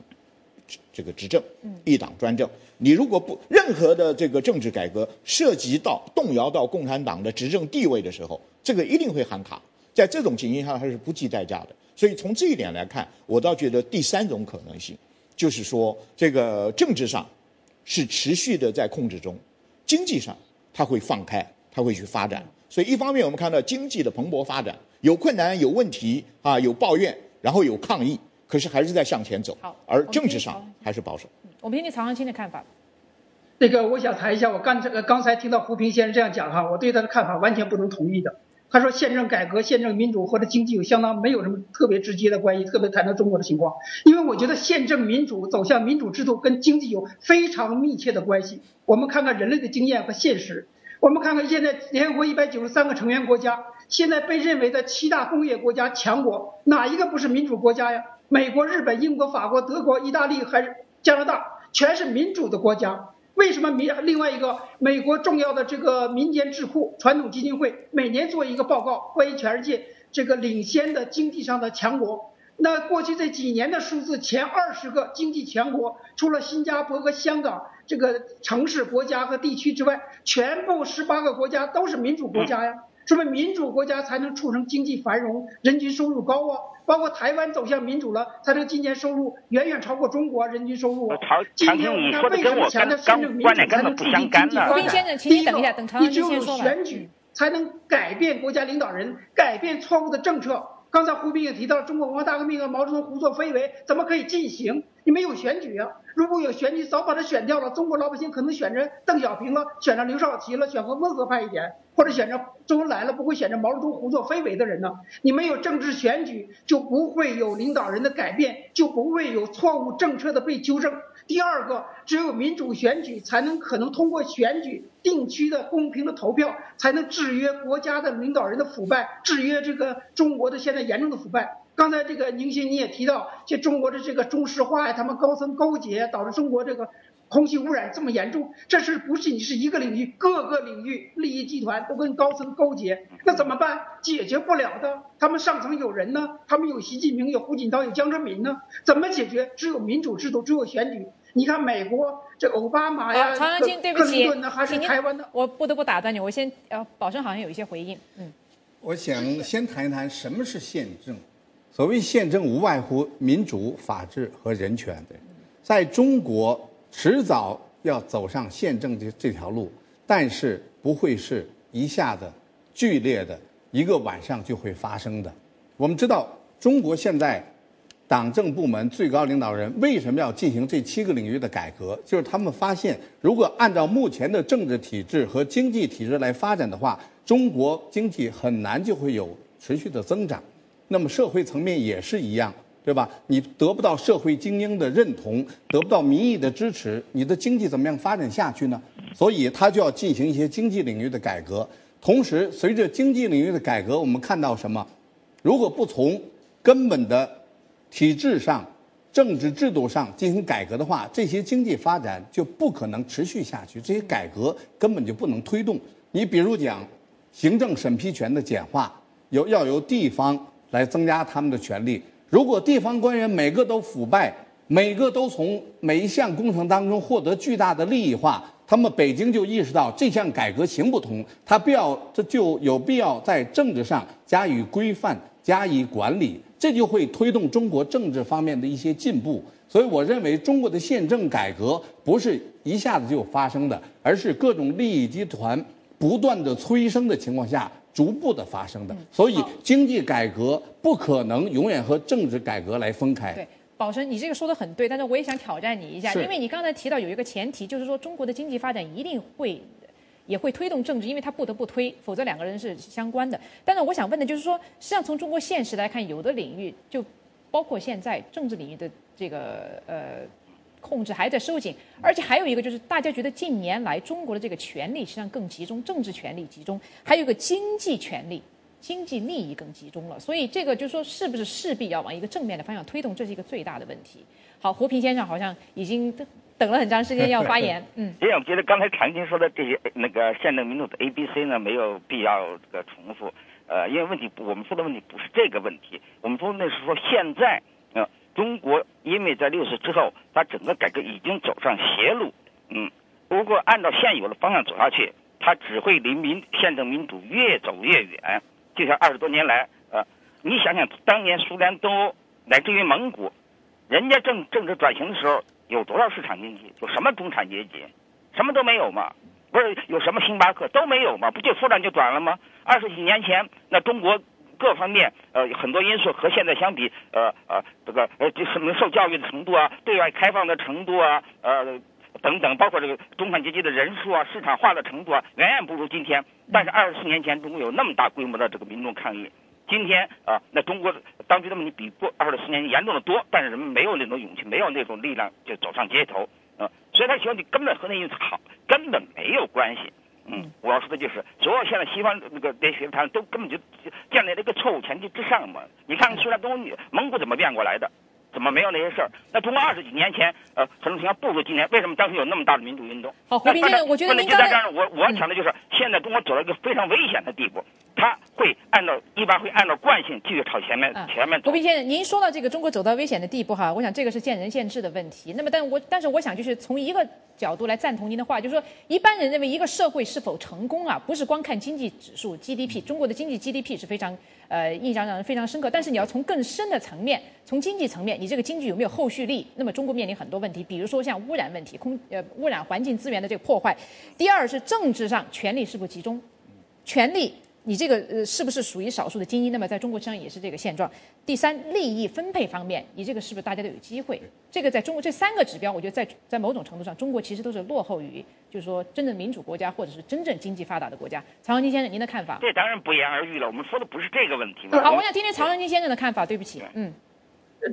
这个执政，一党专政，你如果不任何的这个政治改革涉及到动摇到共产党的执政地位的时候，这个一定会喊卡。在这种情形下，它是不计代价的。所以从这一点来看，我倒觉得第三种可能性，就是说这个政治上是持续的在控制中，经济上它会放开，它会去发展。所以一方面我们看到经济的蓬勃发展，有困难、有问题啊，有抱怨，然后有抗议。可是还是在向前走，而政治上还是保守。我们听听曹长青的看法。那个，我想谈一下，我刚才刚才听到胡平先生这样讲哈，我对他的看法完全不能同意的。他说宪政改革、宪政民主和这经济有相当没有什么特别直接的关系，特别谈到中国的情况，因为我觉得宪政民主走向民主制度跟经济有非常密切的关系。我们看看人类的经验和现实，我们看看现在联合国一百九十三个成员国家，现在被认为的七大工业国家强国，哪一个不是民主国家呀？美国、日本、英国、法国、德国、意大利还是加拿大，全是民主的国家。为什么民另外一个美国重要的这个民间智库传统基金会每年做一个报告，关于全世界这个领先的经济上的强国？那过去这几年的数字，前二十个经济强国，除了新加坡和香港这个城市、国家和地区之外，全部十八个国家都是民主国家呀。是不是民主国家才能促成经济繁荣、人均收入高啊？包括台湾走向民主了，才能今年收入远远超过中国人均收入啊。今天我们看为什么强调宪政民主才能促进经济发展？第一个，你只有选举才能改变国家领导人，改变错误的政策。刚才胡斌也提到，中国文化大革命和毛泽东胡作非为怎么可以进行？你没有选举啊！如果有选举，早把他选掉了。中国老百姓可能选择邓小平了，选择刘少奇了，选个温和派一点，或者选择周恩来了，不会选择毛泽东胡作非为的人呢。你没有政治选举，就不会有领导人的改变，就不会有错误政策的被纠正。第二个，只有民主选举才能可能通过选举定期的公平的投票，才能制约国家的领导人的腐败，制约这个中国的现在严重的腐败。刚才这个宁新你也提到，这中国的这个中石化呀，他们高层勾结，导致中国这个空气污染这么严重。这是不是你是一个领域，各个领域利益集团都跟高层勾结？那怎么办？解决不了的。他们上层有人呢，他们有习近平，有胡锦涛，有江泽民呢，怎么解决？只有民主制度，只有选举。你看美国。这个奥巴马呀，曹阳金，对不起，克林顿呢，还是台湾的？我不得不打断你，我先呃，宝生好像有一些回应，嗯，我想先谈一谈什么是宪政。所谓宪政，无外乎民主、法治和人权。在中国，迟早要走上宪政这这条路，但是不会是一下子剧烈的，一个晚上就会发生的。我们知道，中国现在。党政部门最高领导人为什么要进行这七个领域的改革？就是他们发现，如果按照目前的政治体制和经济体制来发展的话，中国经济很难就会有持续的增长。那么社会层面也是一样，对吧？你得不到社会精英的认同，得不到民意的支持，你的经济怎么样发展下去呢？所以他就要进行一些经济领域的改革。同时，随着经济领域的改革，我们看到什么？如果不从根本的体制上、政治制度上进行改革的话，这些经济发展就不可能持续下去。这些改革根本就不能推动。你比如讲，行政审批权的简化，由要由地方来增加他们的权利。如果地方官员每个都腐败，每个都从每一项工程当中获得巨大的利益化，他们北京就意识到这项改革行不通，他必要这就有必要在政治上加以规范、加以管理。这就会推动中国政治方面的一些进步，所以我认为中国的宪政改革不是一下子就发生的，而是各种利益集团不断的催生的情况下逐步的发生的。所以经济改革不可能永远和政治改革来分开。对，宝生，你这个说的很对，但是我也想挑战你一下，因为你刚才提到有一个前提，就是说中国的经济发展一定会。也会推动政治，因为它不得不推，否则两个人是相关的。但是我想问的就是说，实际上从中国现实来看，有的领域就包括现在政治领域的这个呃控制还在收紧，而且还有一个就是大家觉得近年来中国的这个权力实际上更集中，政治权力集中，还有一个经济权力、经济利益更集中了。所以这个就是说，是不是势必要往一个正面的方向推动，这是一个最大的问题。好，胡平先生好像已经。等了很长时间要发言，嗯，实际上我觉得刚才常青说的这些那个宪政民主的 A、B、C 呢，没有必要这个重复，呃，因为问题我们说的问题不是这个问题，我们说那是说现在，呃，中国因为在六十之后，它整个改革已经走上邪路，嗯，如果按照现有的方向走下去，它只会离民宪政民主越走越远。就像二十多年来，呃，你想想当年苏联东欧乃至于蒙古，人家政政治转型的时候。有多少市场经济？有什么中产阶级？什么都没有嘛？不是有什么星巴克都没有嘛？不就说转就转了吗？二十几年前，那中国各方面呃很多因素和现在相比，呃呃这个呃就是受教育的程度啊，对外开放的程度啊，呃等等，包括这个中产阶级的人数啊，市场化的程度啊，远远不如今天。但是二十四年前，中国有那么大规模的这个民众抗议。今天啊，那中国当局的问题比过二十四年严重的多，但是人们没有那种勇气，没有那种力量就走上街头啊，所以他希望你根本和那因素好根本没有关系。嗯，我要说的就是，所有现在西方那个那些他都根本就建立了一个错误前提之上嘛。你看，苏联东蒙古怎么变过来的？怎么没有那些事儿？那中国二十几年前，呃，很多情况不如今天。为什么当时有那么大的民主运动？好，胡斌先生，我觉得您刚才我我讲的就是，现在中国走到一个非常危险的地步，他会按照一般会按照惯性继续朝前面前面走。胡斌先生，您说到这个中国走到危险的地步哈，我想这个是见仁见智的问题。那么，但我但是我想就是从一个角度来赞同您的话，就是说一般人认为一个社会是否成功啊，不是光看经济指数 GDP，中国的经济 GDP 是非常。呃，印象让人非常深刻。但是你要从更深的层面，从经济层面，你这个经济有没有后续力？那么中国面临很多问题，比如说像污染问题、空呃污染环境资源的这个破坏。第二是政治上权力是否集中，权力。你这个呃是不是属于少数的精英？那么在中国实际上也是这个现状。第三，利益分配方面，你这个是不是大家都有机会？这个在中国这三个指标，我觉得在在某种程度上，中国其实都是落后于，就是说真正民主国家或者是真正经济发达的国家。曹长金先生，您的看法？这当然不言而喻了。我们说的不是这个问题。好，我想听听曹长金先生的看法。对不起，嗯。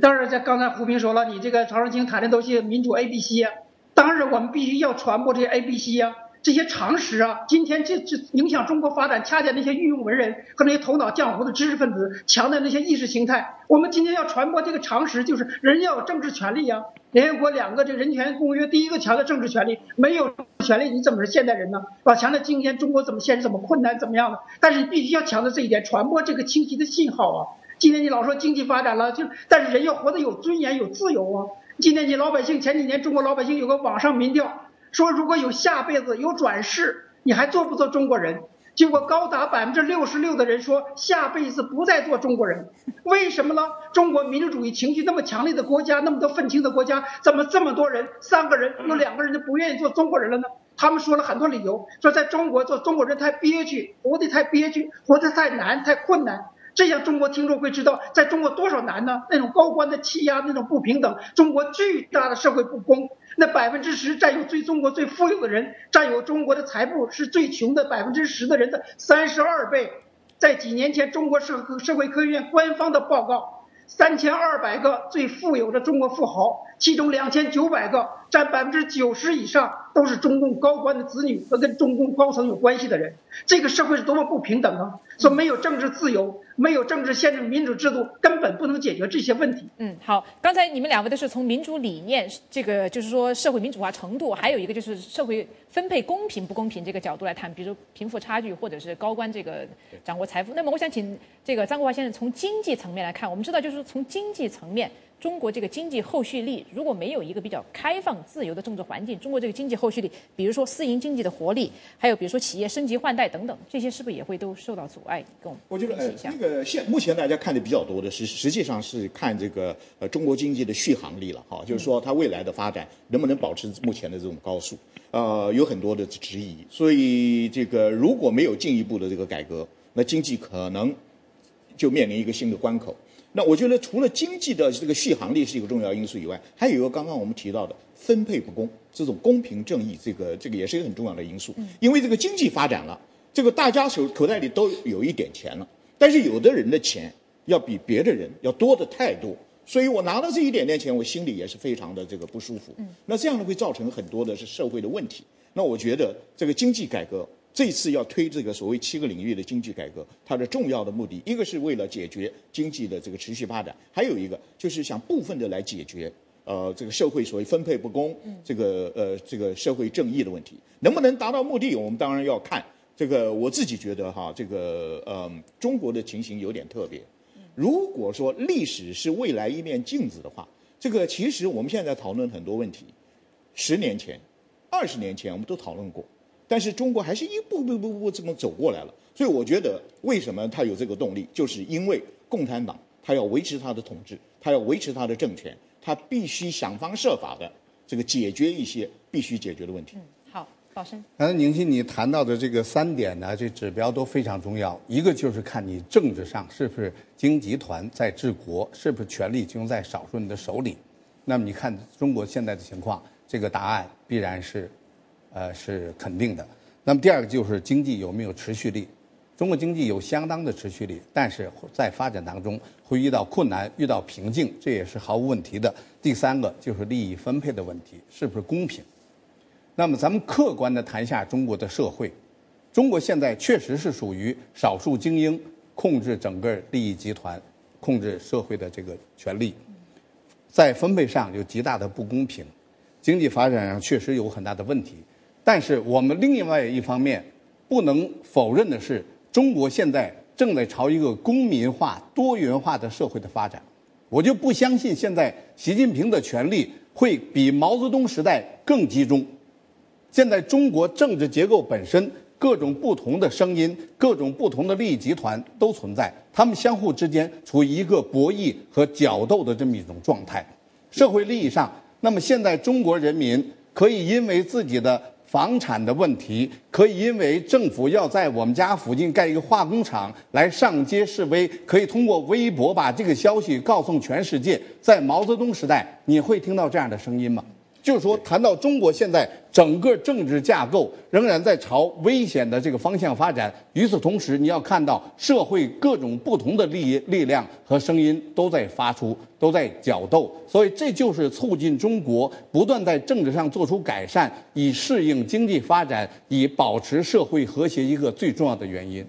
当然，在刚才胡平说了，你这个曹长金谈的都是民主 A、B、C 啊。当然，我们必须要传播这些 A、B、C 啊。这些常识啊，今天这这影响中国发展，恰恰那些御用文人和那些头脑浆糊的知识分子强的那些意识形态。我们今天要传播这个常识，就是人要有政治权利呀。联合国两个这人权公约，第一个强调政治权利，没有权利你怎么是现代人呢？把强调今天中国怎么现实怎么困难怎么样的？但是你必须要强调这一点，传播这个清晰的信号啊。今天你老说经济发展了，就但是人要活得有尊严有自由啊。今天你老百姓前几年中国老百姓有个网上民调。说如果有下辈子有转世，你还做不做中国人？结果高达百分之六十六的人说下辈子不再做中国人，为什么呢？中国民族主义情绪那么强烈的国家，那么多愤青的国家，怎么这么多人三个人有两个人就不愿意做中国人了呢？他们说了很多理由，说在中国做中国人太憋屈，活得太憋屈，活得太难，太困难。这样中国听众会知道，在中国多少难呢？那种高官的欺压，那种不平等，中国巨大的社会不公。那百分之十占有最中国最富有的人，占有中国的财富是最穷的百分之十的人的三十二倍。在几年前，中国社社会科学院官方的报告，三千二百个最富有的中国富豪，其中两千九百个占百分之九十以上。都是中共高官的子女和跟中共高层有关系的人，这个社会是多么不平等啊！说没有政治自由，没有政治宪政民主制度，根本不能解决这些问题。嗯，好，刚才你们两位都是从民主理念，这个就是说社会民主化程度，还有一个就是社会分配公平不公平这个角度来谈，比如贫富差距或者是高官这个掌握财富。那么我想请这个张国华先生从经济层面来看，我们知道就是从经济层面。中国这个经济后续力如果没有一个比较开放、自由的政治环境，中国这个经济后续力，比如说私营经济的活力，还有比如说企业升级换代等等，这些是不是也会都受到阻碍？跟我们我觉得，呃，那个现目前大家看的比较多的是，实际上是看这个呃中国经济的续航力了，哈，就是说它未来的发展能不能保持目前的这种高速，呃，有很多的质疑。所以这个如果没有进一步的这个改革，那经济可能就面临一个新的关口。那我觉得，除了经济的这个续航力是一个重要因素以外，还有一个刚刚我们提到的分配不公，这种公平正义，这个这个也是一个很重要的因素。因为这个经济发展了，这个大家手口袋里都有一点钱了，但是有的人的钱要比别的人要多的太多，所以我拿到这一点点钱，我心里也是非常的这个不舒服。那这样呢，会造成很多的是社会的问题。那我觉得这个经济改革。这次要推这个所谓七个领域的经济改革，它的重要的目的，一个是为了解决经济的这个持续发展，还有一个就是想部分的来解决，呃，这个社会所谓分配不公，这个呃这个社会正义的问题，能不能达到目的，我们当然要看。这个我自己觉得哈，这个呃中国的情形有点特别。如果说历史是未来一面镜子的话，这个其实我们现在讨论很多问题，十年前、二十年前我们都讨论过。但是中国还是一步步步步这么走过来了，所以我觉得为什么他有这个动力，就是因为共产党他要维持他的统治，他要维持他的政权，他必须想方设法的这个解决一些必须解决的问题。嗯，好，宝生。刚才宁鑫你谈到的这个三点呢，这指标都非常重要。一个就是看你政治上是不是精英集团在治国，是不是权力集中在少数人的手里。那么你看中国现在的情况，这个答案必然是。呃，是肯定的。那么第二个就是经济有没有持续力？中国经济有相当的持续力，但是在发展当中会遇到困难、遇到瓶颈，这也是毫无问题的。第三个就是利益分配的问题，是不是公平？那么咱们客观的谈一下中国的社会，中国现在确实是属于少数精英控制整个利益集团、控制社会的这个权利，在分配上有极大的不公平，经济发展上确实有很大的问题。但是我们另外一方面不能否认的是，中国现在正在朝一个公民化、多元化的社会的发展。我就不相信现在习近平的权力会比毛泽东时代更集中。现在中国政治结构本身各种不同的声音、各种不同的利益集团都存在，他们相互之间处于一个博弈和角斗的这么一种状态。社会利益上，那么现在中国人民可以因为自己的。房产的问题可以因为政府要在我们家附近盖一个化工厂来上街示威，可以通过微博把这个消息告诉全世界。在毛泽东时代，你会听到这样的声音吗？就是说，谈到中国现在整个政治架构仍然在朝危险的这个方向发展。与此同时，你要看到社会各种不同的利益力量和声音都在发出，都在角斗。所以，这就是促进中国不断在政治上做出改善，以适应经济发展，以保持社会和谐一个最重要的原因。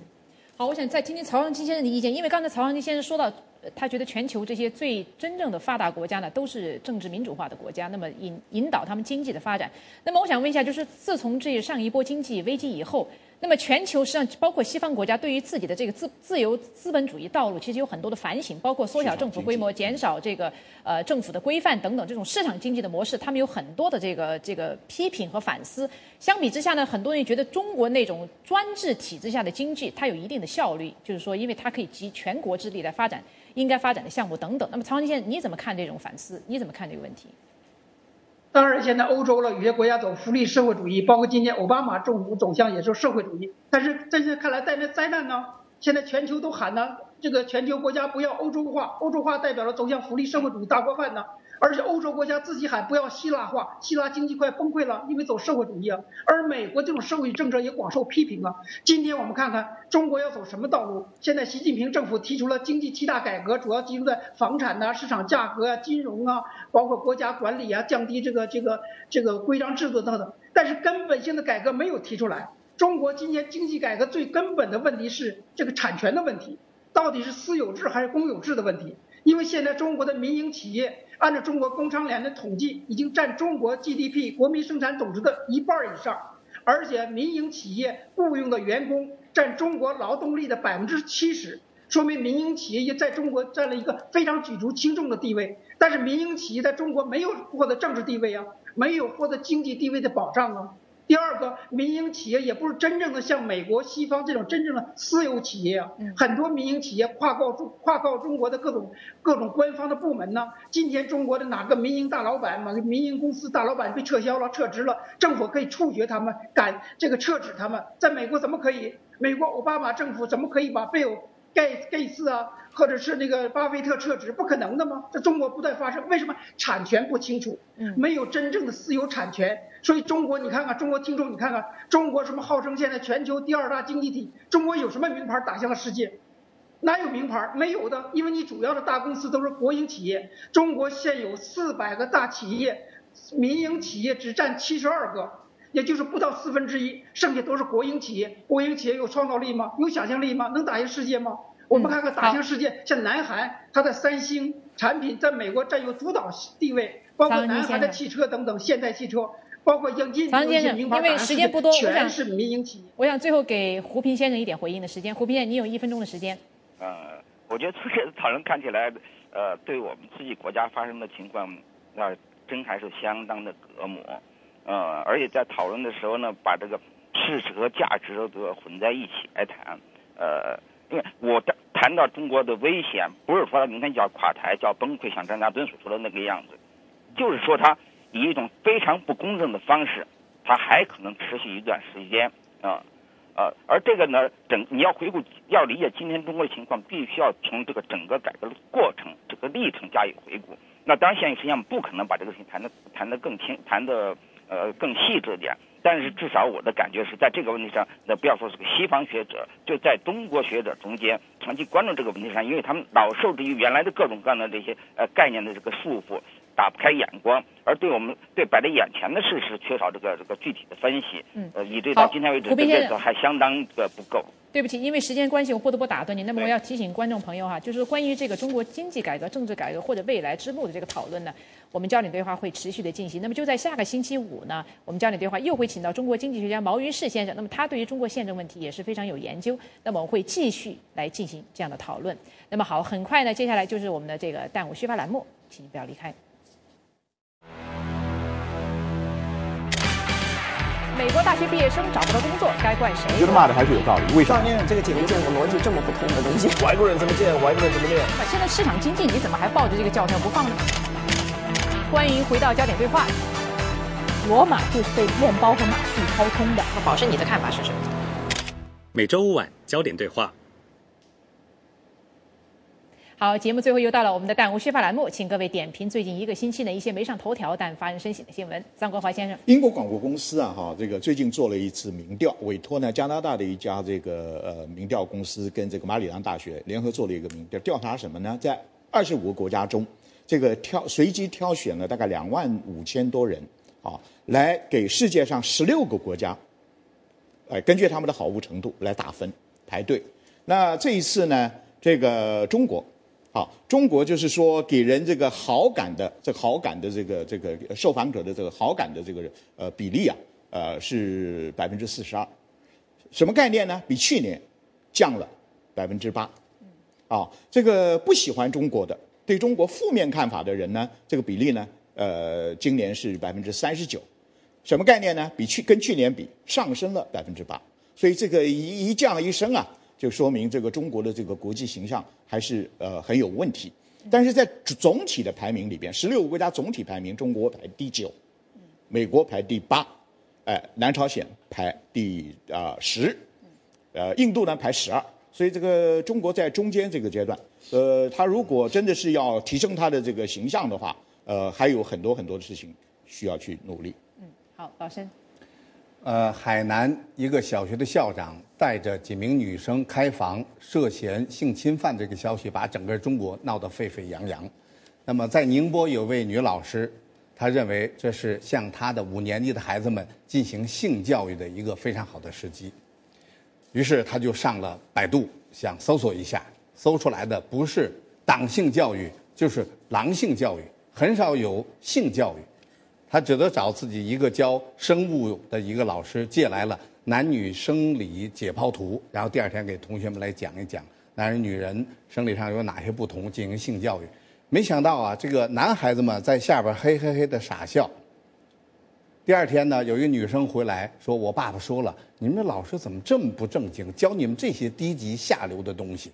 好，我想再听听曹尚基先生的意见，因为刚才曹尚基先生说到。他觉得全球这些最真正的发达国家呢，都是政治民主化的国家。那么引引导他们经济的发展。那么我想问一下，就是自从这上一波经济危机以后，那么全球实际上包括西方国家对于自己的这个自自由资本主义道路，其实有很多的反省，包括缩小政府规模、减少这个呃政府的规范等等这种市场经济的模式，他们有很多的这个这个批评和反思。相比之下呢，很多人觉得中国那种专制体制下的经济，它有一定的效率，就是说因为它可以集全国之力来发展应该发展的项目等等。那么曹先生，你怎么看这种反思？你怎么看这个问题？当然，现在欧洲了，有些国家走福利社会主义，包括今天奥巴马政府走向也是社会主义。但是，在这看来，在那灾难呢？现在全球都喊呢，这个全球国家不要欧洲化，欧洲化代表了走向福利社会主义大锅饭呢。而且欧洲国家自己喊不要希腊化，希腊经济快崩溃了，因为走社会主义啊。而美国这种社会政策也广受批评啊。今天我们看看中国要走什么道路？现在习近平政府提出了经济七大改革，主要集中在房产呐、市场价格啊、金融啊，包括国家管理啊，降低这个这个这个规章制度等等。但是根本性的改革没有提出来。中国今年经济改革最根本的问题是这个产权的问题，到底是私有制还是公有制的问题？因为现在中国的民营企业。按照中国工商联的统计，已经占中国 GDP 国民生产总值的一半以上，而且民营企业雇佣的员工占中国劳动力的百分之七十，说明民营企业也在中国占了一个非常举足轻重的地位。但是民营企业在中国没有获得政治地位啊，没有获得经济地位的保障啊。第二个，民营企业也不是真正的像美国、西方这种真正的私有企业啊。很多民营企业跨告中跨告中国的各种各种官方的部门呢。今天中国的哪个民营大老板、哪个民营公司大老板被撤销了、撤职了，政府可以处决他们，赶这个撤职他们。在美国怎么可以？美国奥巴马政府怎么可以把贝尔盖盖茨啊，或者是那个巴菲特撤职？不可能的吗？在中国不断发生，为什么产权不清楚？没有真正的私有产权。所以中国，你看看中国听众，你看看中国什么号称现在全球第二大经济体？中国有什么名牌打向了世界？哪有名牌？没有的，因为你主要的大公司都是国营企业。中国现有四百个大企业，民营企业只占七十二个，也就是不到四分之一，剩下都是国营企业。国营企业有创造力吗？有想象力吗？能打赢世界吗？我们看看大型世界，像南韩，它的三星产品在美国占有主导地位，包括南韩的汽车等等，现代汽车。包括引进常先生，因为时间不多，全是民营企业。我想最后给胡平先生一点回应的时间。胡平先生，你有一分钟的时间。呃，我觉得这个讨论看起来，呃，对我们自己国家发生的情况，那真还是相当的隔膜。呃，而且在讨论的时候呢，把这个事实和价值都混在一起来谈。呃，因为我谈谈到中国的危险，不是说他明天就要垮台、就要崩溃，像张家墩所说的那个样子，就是说他。以一种非常不公正的方式，他还可能持续一段时间啊，呃，而这个呢，整你要回顾，要理解今天中国的情况，必须要从这个整个改革的过程、这个历程加以回顾。那当然，现在实际上不可能把这个事情谈的谈得更清、谈的呃更细致点。但是至少我的感觉是在这个问题上，那不要说是个西方学者，就在中国学者中间长期关注这个问题上，因为他们老受制于原来的各种各样的这些呃概念的这个束缚。打不开眼光，而对我们对摆在眼前的事实缺少这个这个具体的分析，嗯，呃，以至到今天为止，这个还相当的不够。对不起，因为时间关系，我不得不打断你。那么我要提醒观众朋友哈，就是关于这个中国经济改革、政治改革或者未来之路的这个讨论呢，我们焦点对话会持续的进行。那么就在下个星期五呢，我们焦点对话又会请到中国经济学家毛于士先生。那么他对于中国宪政问题也是非常有研究。那么我们会继续来进行这样的讨论。那么好，很快呢，接下来就是我们的这个弹幕虚发栏目，请你不要离开。美国大学毕业生找不到工作，该怪谁？觉得骂的还是有道理。为什么？这个姐没见过逻辑这么不通的东西。外国人怎么见，外国人怎么练。现在市场经济，你怎么还抱着这个教条不放呢？欢迎回到焦点对话。罗马就是被面包和马戏掏空的。宝师，你的看法是什么？每周五晚焦点对话。好，节目最后又到了我们的弹无虚发栏目，请各位点评最近一个星期的一些没上头条但发人深省的新闻。张国华先生，英国广播公司啊，哈，这个最近做了一次民调，委托呢加拿大的一家这个呃民调公司跟这个马里兰大学联合做了一个民调，调查什么呢？在二十五个国家中，这个挑随机挑选了大概两万五千多人啊，来给世界上十六个国家，哎，根据他们的好恶程度来打分排队。那这一次呢，这个中国。好，中国就是说给人这个好感的，这好感的这个这个受访者的这个好感的这个呃比例啊，呃是百分之四十二，什么概念呢？比去年降了百分之八。啊，这个不喜欢中国的、对中国负面看法的人呢，这个比例呢，呃，今年是百分之三十九。什么概念呢？比去跟去年比上升了百分之八。所以这个一一降一升啊，就说明这个中国的这个国际形象还是呃很有问题。但是在总体的排名里边，十六个国家总体排名，中国排第九，美国排第八，哎，南朝鲜排第啊十，呃，印度呢排十二。所以这个中国在中间这个阶段，呃，他如果真的是要提升他的这个形象的话，呃，还有很多很多的事情需要去努力。嗯，好，老申。呃，海南一个小学的校长带着几名女生开房涉嫌性侵犯这个消息，把整个中国闹得沸沸扬扬。那么在宁波有位女老师，她认为这是向她的五年级的孩子们进行性教育的一个非常好的时机。于是他就上了百度，想搜索一下，搜出来的不是党性教育，就是狼性教育，很少有性教育。他只得找自己一个教生物的一个老师借来了男女生理解剖图，然后第二天给同学们来讲一讲男人女人生理上有哪些不同，进行性教育。没想到啊，这个男孩子们在下边嘿嘿嘿的傻笑。第二天呢，有一个女生回来说：“我爸爸说了，你们这老师怎么这么不正经，教你们这些低级下流的东西？”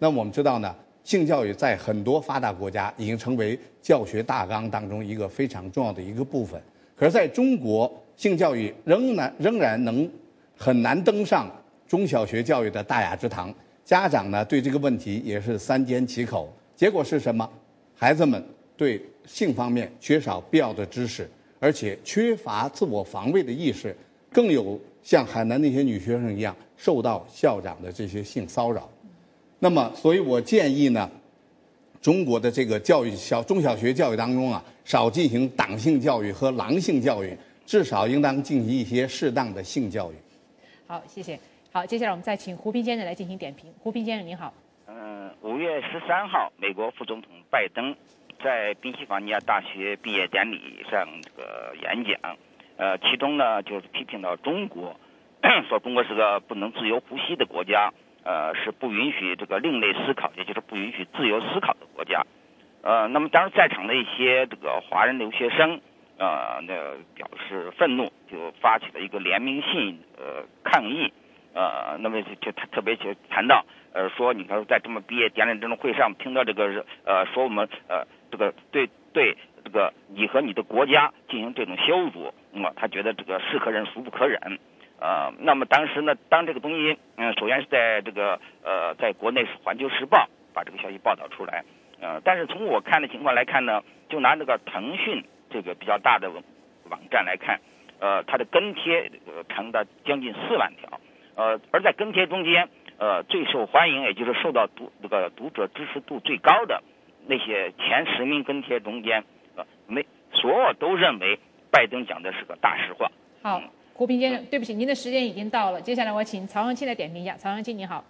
那我们知道呢。性教育在很多发达国家已经成为教学大纲当中一个非常重要的一个部分，可是在中国，性教育仍然仍然能很难登上中小学教育的大雅之堂。家长呢对这个问题也是三缄其口，结果是什么？孩子们对性方面缺少必要的知识，而且缺乏自我防卫的意识，更有像海南那些女学生一样受到校长的这些性骚扰。那么，所以我建议呢，中国的这个教育小中小学教育当中啊，少进行党性教育和狼性教育，至少应当进行一些适当的性教育。好，谢谢。好，接下来我们再请胡平先生来进行点评。胡平先生您好。嗯，五月十三号，美国副总统拜登在宾夕法尼亚大学毕业典礼上这个演讲，呃，其中呢就是批评到中国，说中国是个不能自由呼吸的国家。呃，是不允许这个另类思考，也就是不允许自由思考的国家。呃，那么当时在场的一些这个华人留学生，呃，那表示愤怒，就发起了一个联名信，呃，抗议。呃，那么就就特别就谈到，呃，说你看在这么毕业典礼这种会上听到这个，呃，说我们呃这个对对这个你和你的国家进行这种羞辱，那么他觉得这个是可忍孰不可忍。呃，那么当时呢，当这个东西，嗯，首先是在这个呃，在国内是《环球时报》把这个消息报道出来，呃，但是从我看的情况来看呢，就拿那个腾讯这个比较大的网站来看，呃，它的跟帖呃长达将近四万条，呃，而在跟帖中间，呃，最受欢迎也就是受到读这个读者支持度最高的那些前十名跟帖中间，呃，没所有都认为拜登讲的是个大实话。好。胡平先生，对不起，您的时间已经到了。接下来我请曹阳清来点评一下。曹阳清，你好。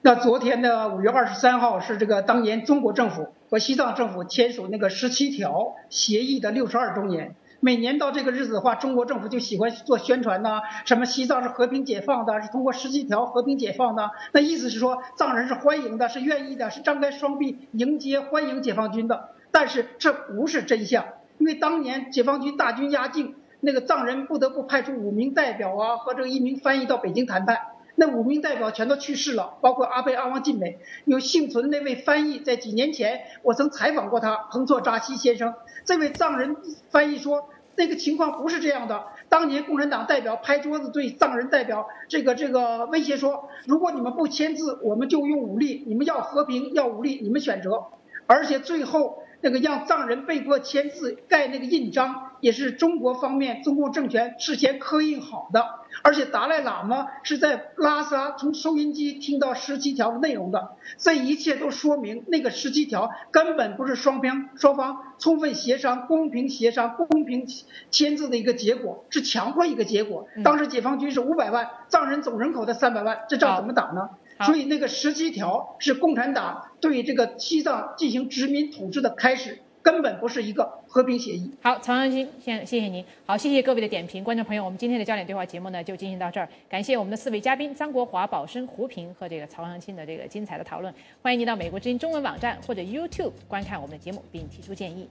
那昨天的五月二十三号是这个当年中国政府和西藏政府签署那个十七条协议的六十二周年。每年到这个日子的话，中国政府就喜欢做宣传呐，什么西藏是和平解放的，是通过十七条和平解放的。那意思是说，藏人是欢迎的，是愿意的，是张开双臂迎接欢迎解放军的。但是这不是真相，因为当年解放军大军压境。那个藏人不得不派出五名代表啊和这个一名翻译到北京谈判，那五名代表全都去世了，包括阿贝阿旺晋美。有幸存的那位翻译，在几年前我曾采访过他，彭措扎西先生。这位藏人翻译说，那个情况不是这样的。当年共产党代表拍桌子对藏人代表这个这个威胁说，如果你们不签字，我们就用武力；你们要和平要武力，你们选择。而且最后那个让藏人被迫签字盖那个印章。也是中国方面中共政权事先刻印好的，而且达赖喇嘛是在拉萨从收音机听到十七条的内容的，这一切都说明那个十七条根本不是双方双方充分协商、公平协商、公平签字的一个结果，是强迫一个结果。当时解放军是五百万，藏人总人口的三百万，这仗怎么打呢？所以那个十七条是共产党对这个西藏进行殖民统治的开始。根本不是一个和平协议。好，曹阳青，先谢谢您。好，谢谢各位的点评，观众朋友，我们今天的焦点对话节目呢就进行到这儿。感谢我们的四位嘉宾张国华、宝生、胡平和这个曹阳青的这个精彩的讨论。欢迎您到美国之音中文网站或者 YouTube 观看我们的节目，并提出建议。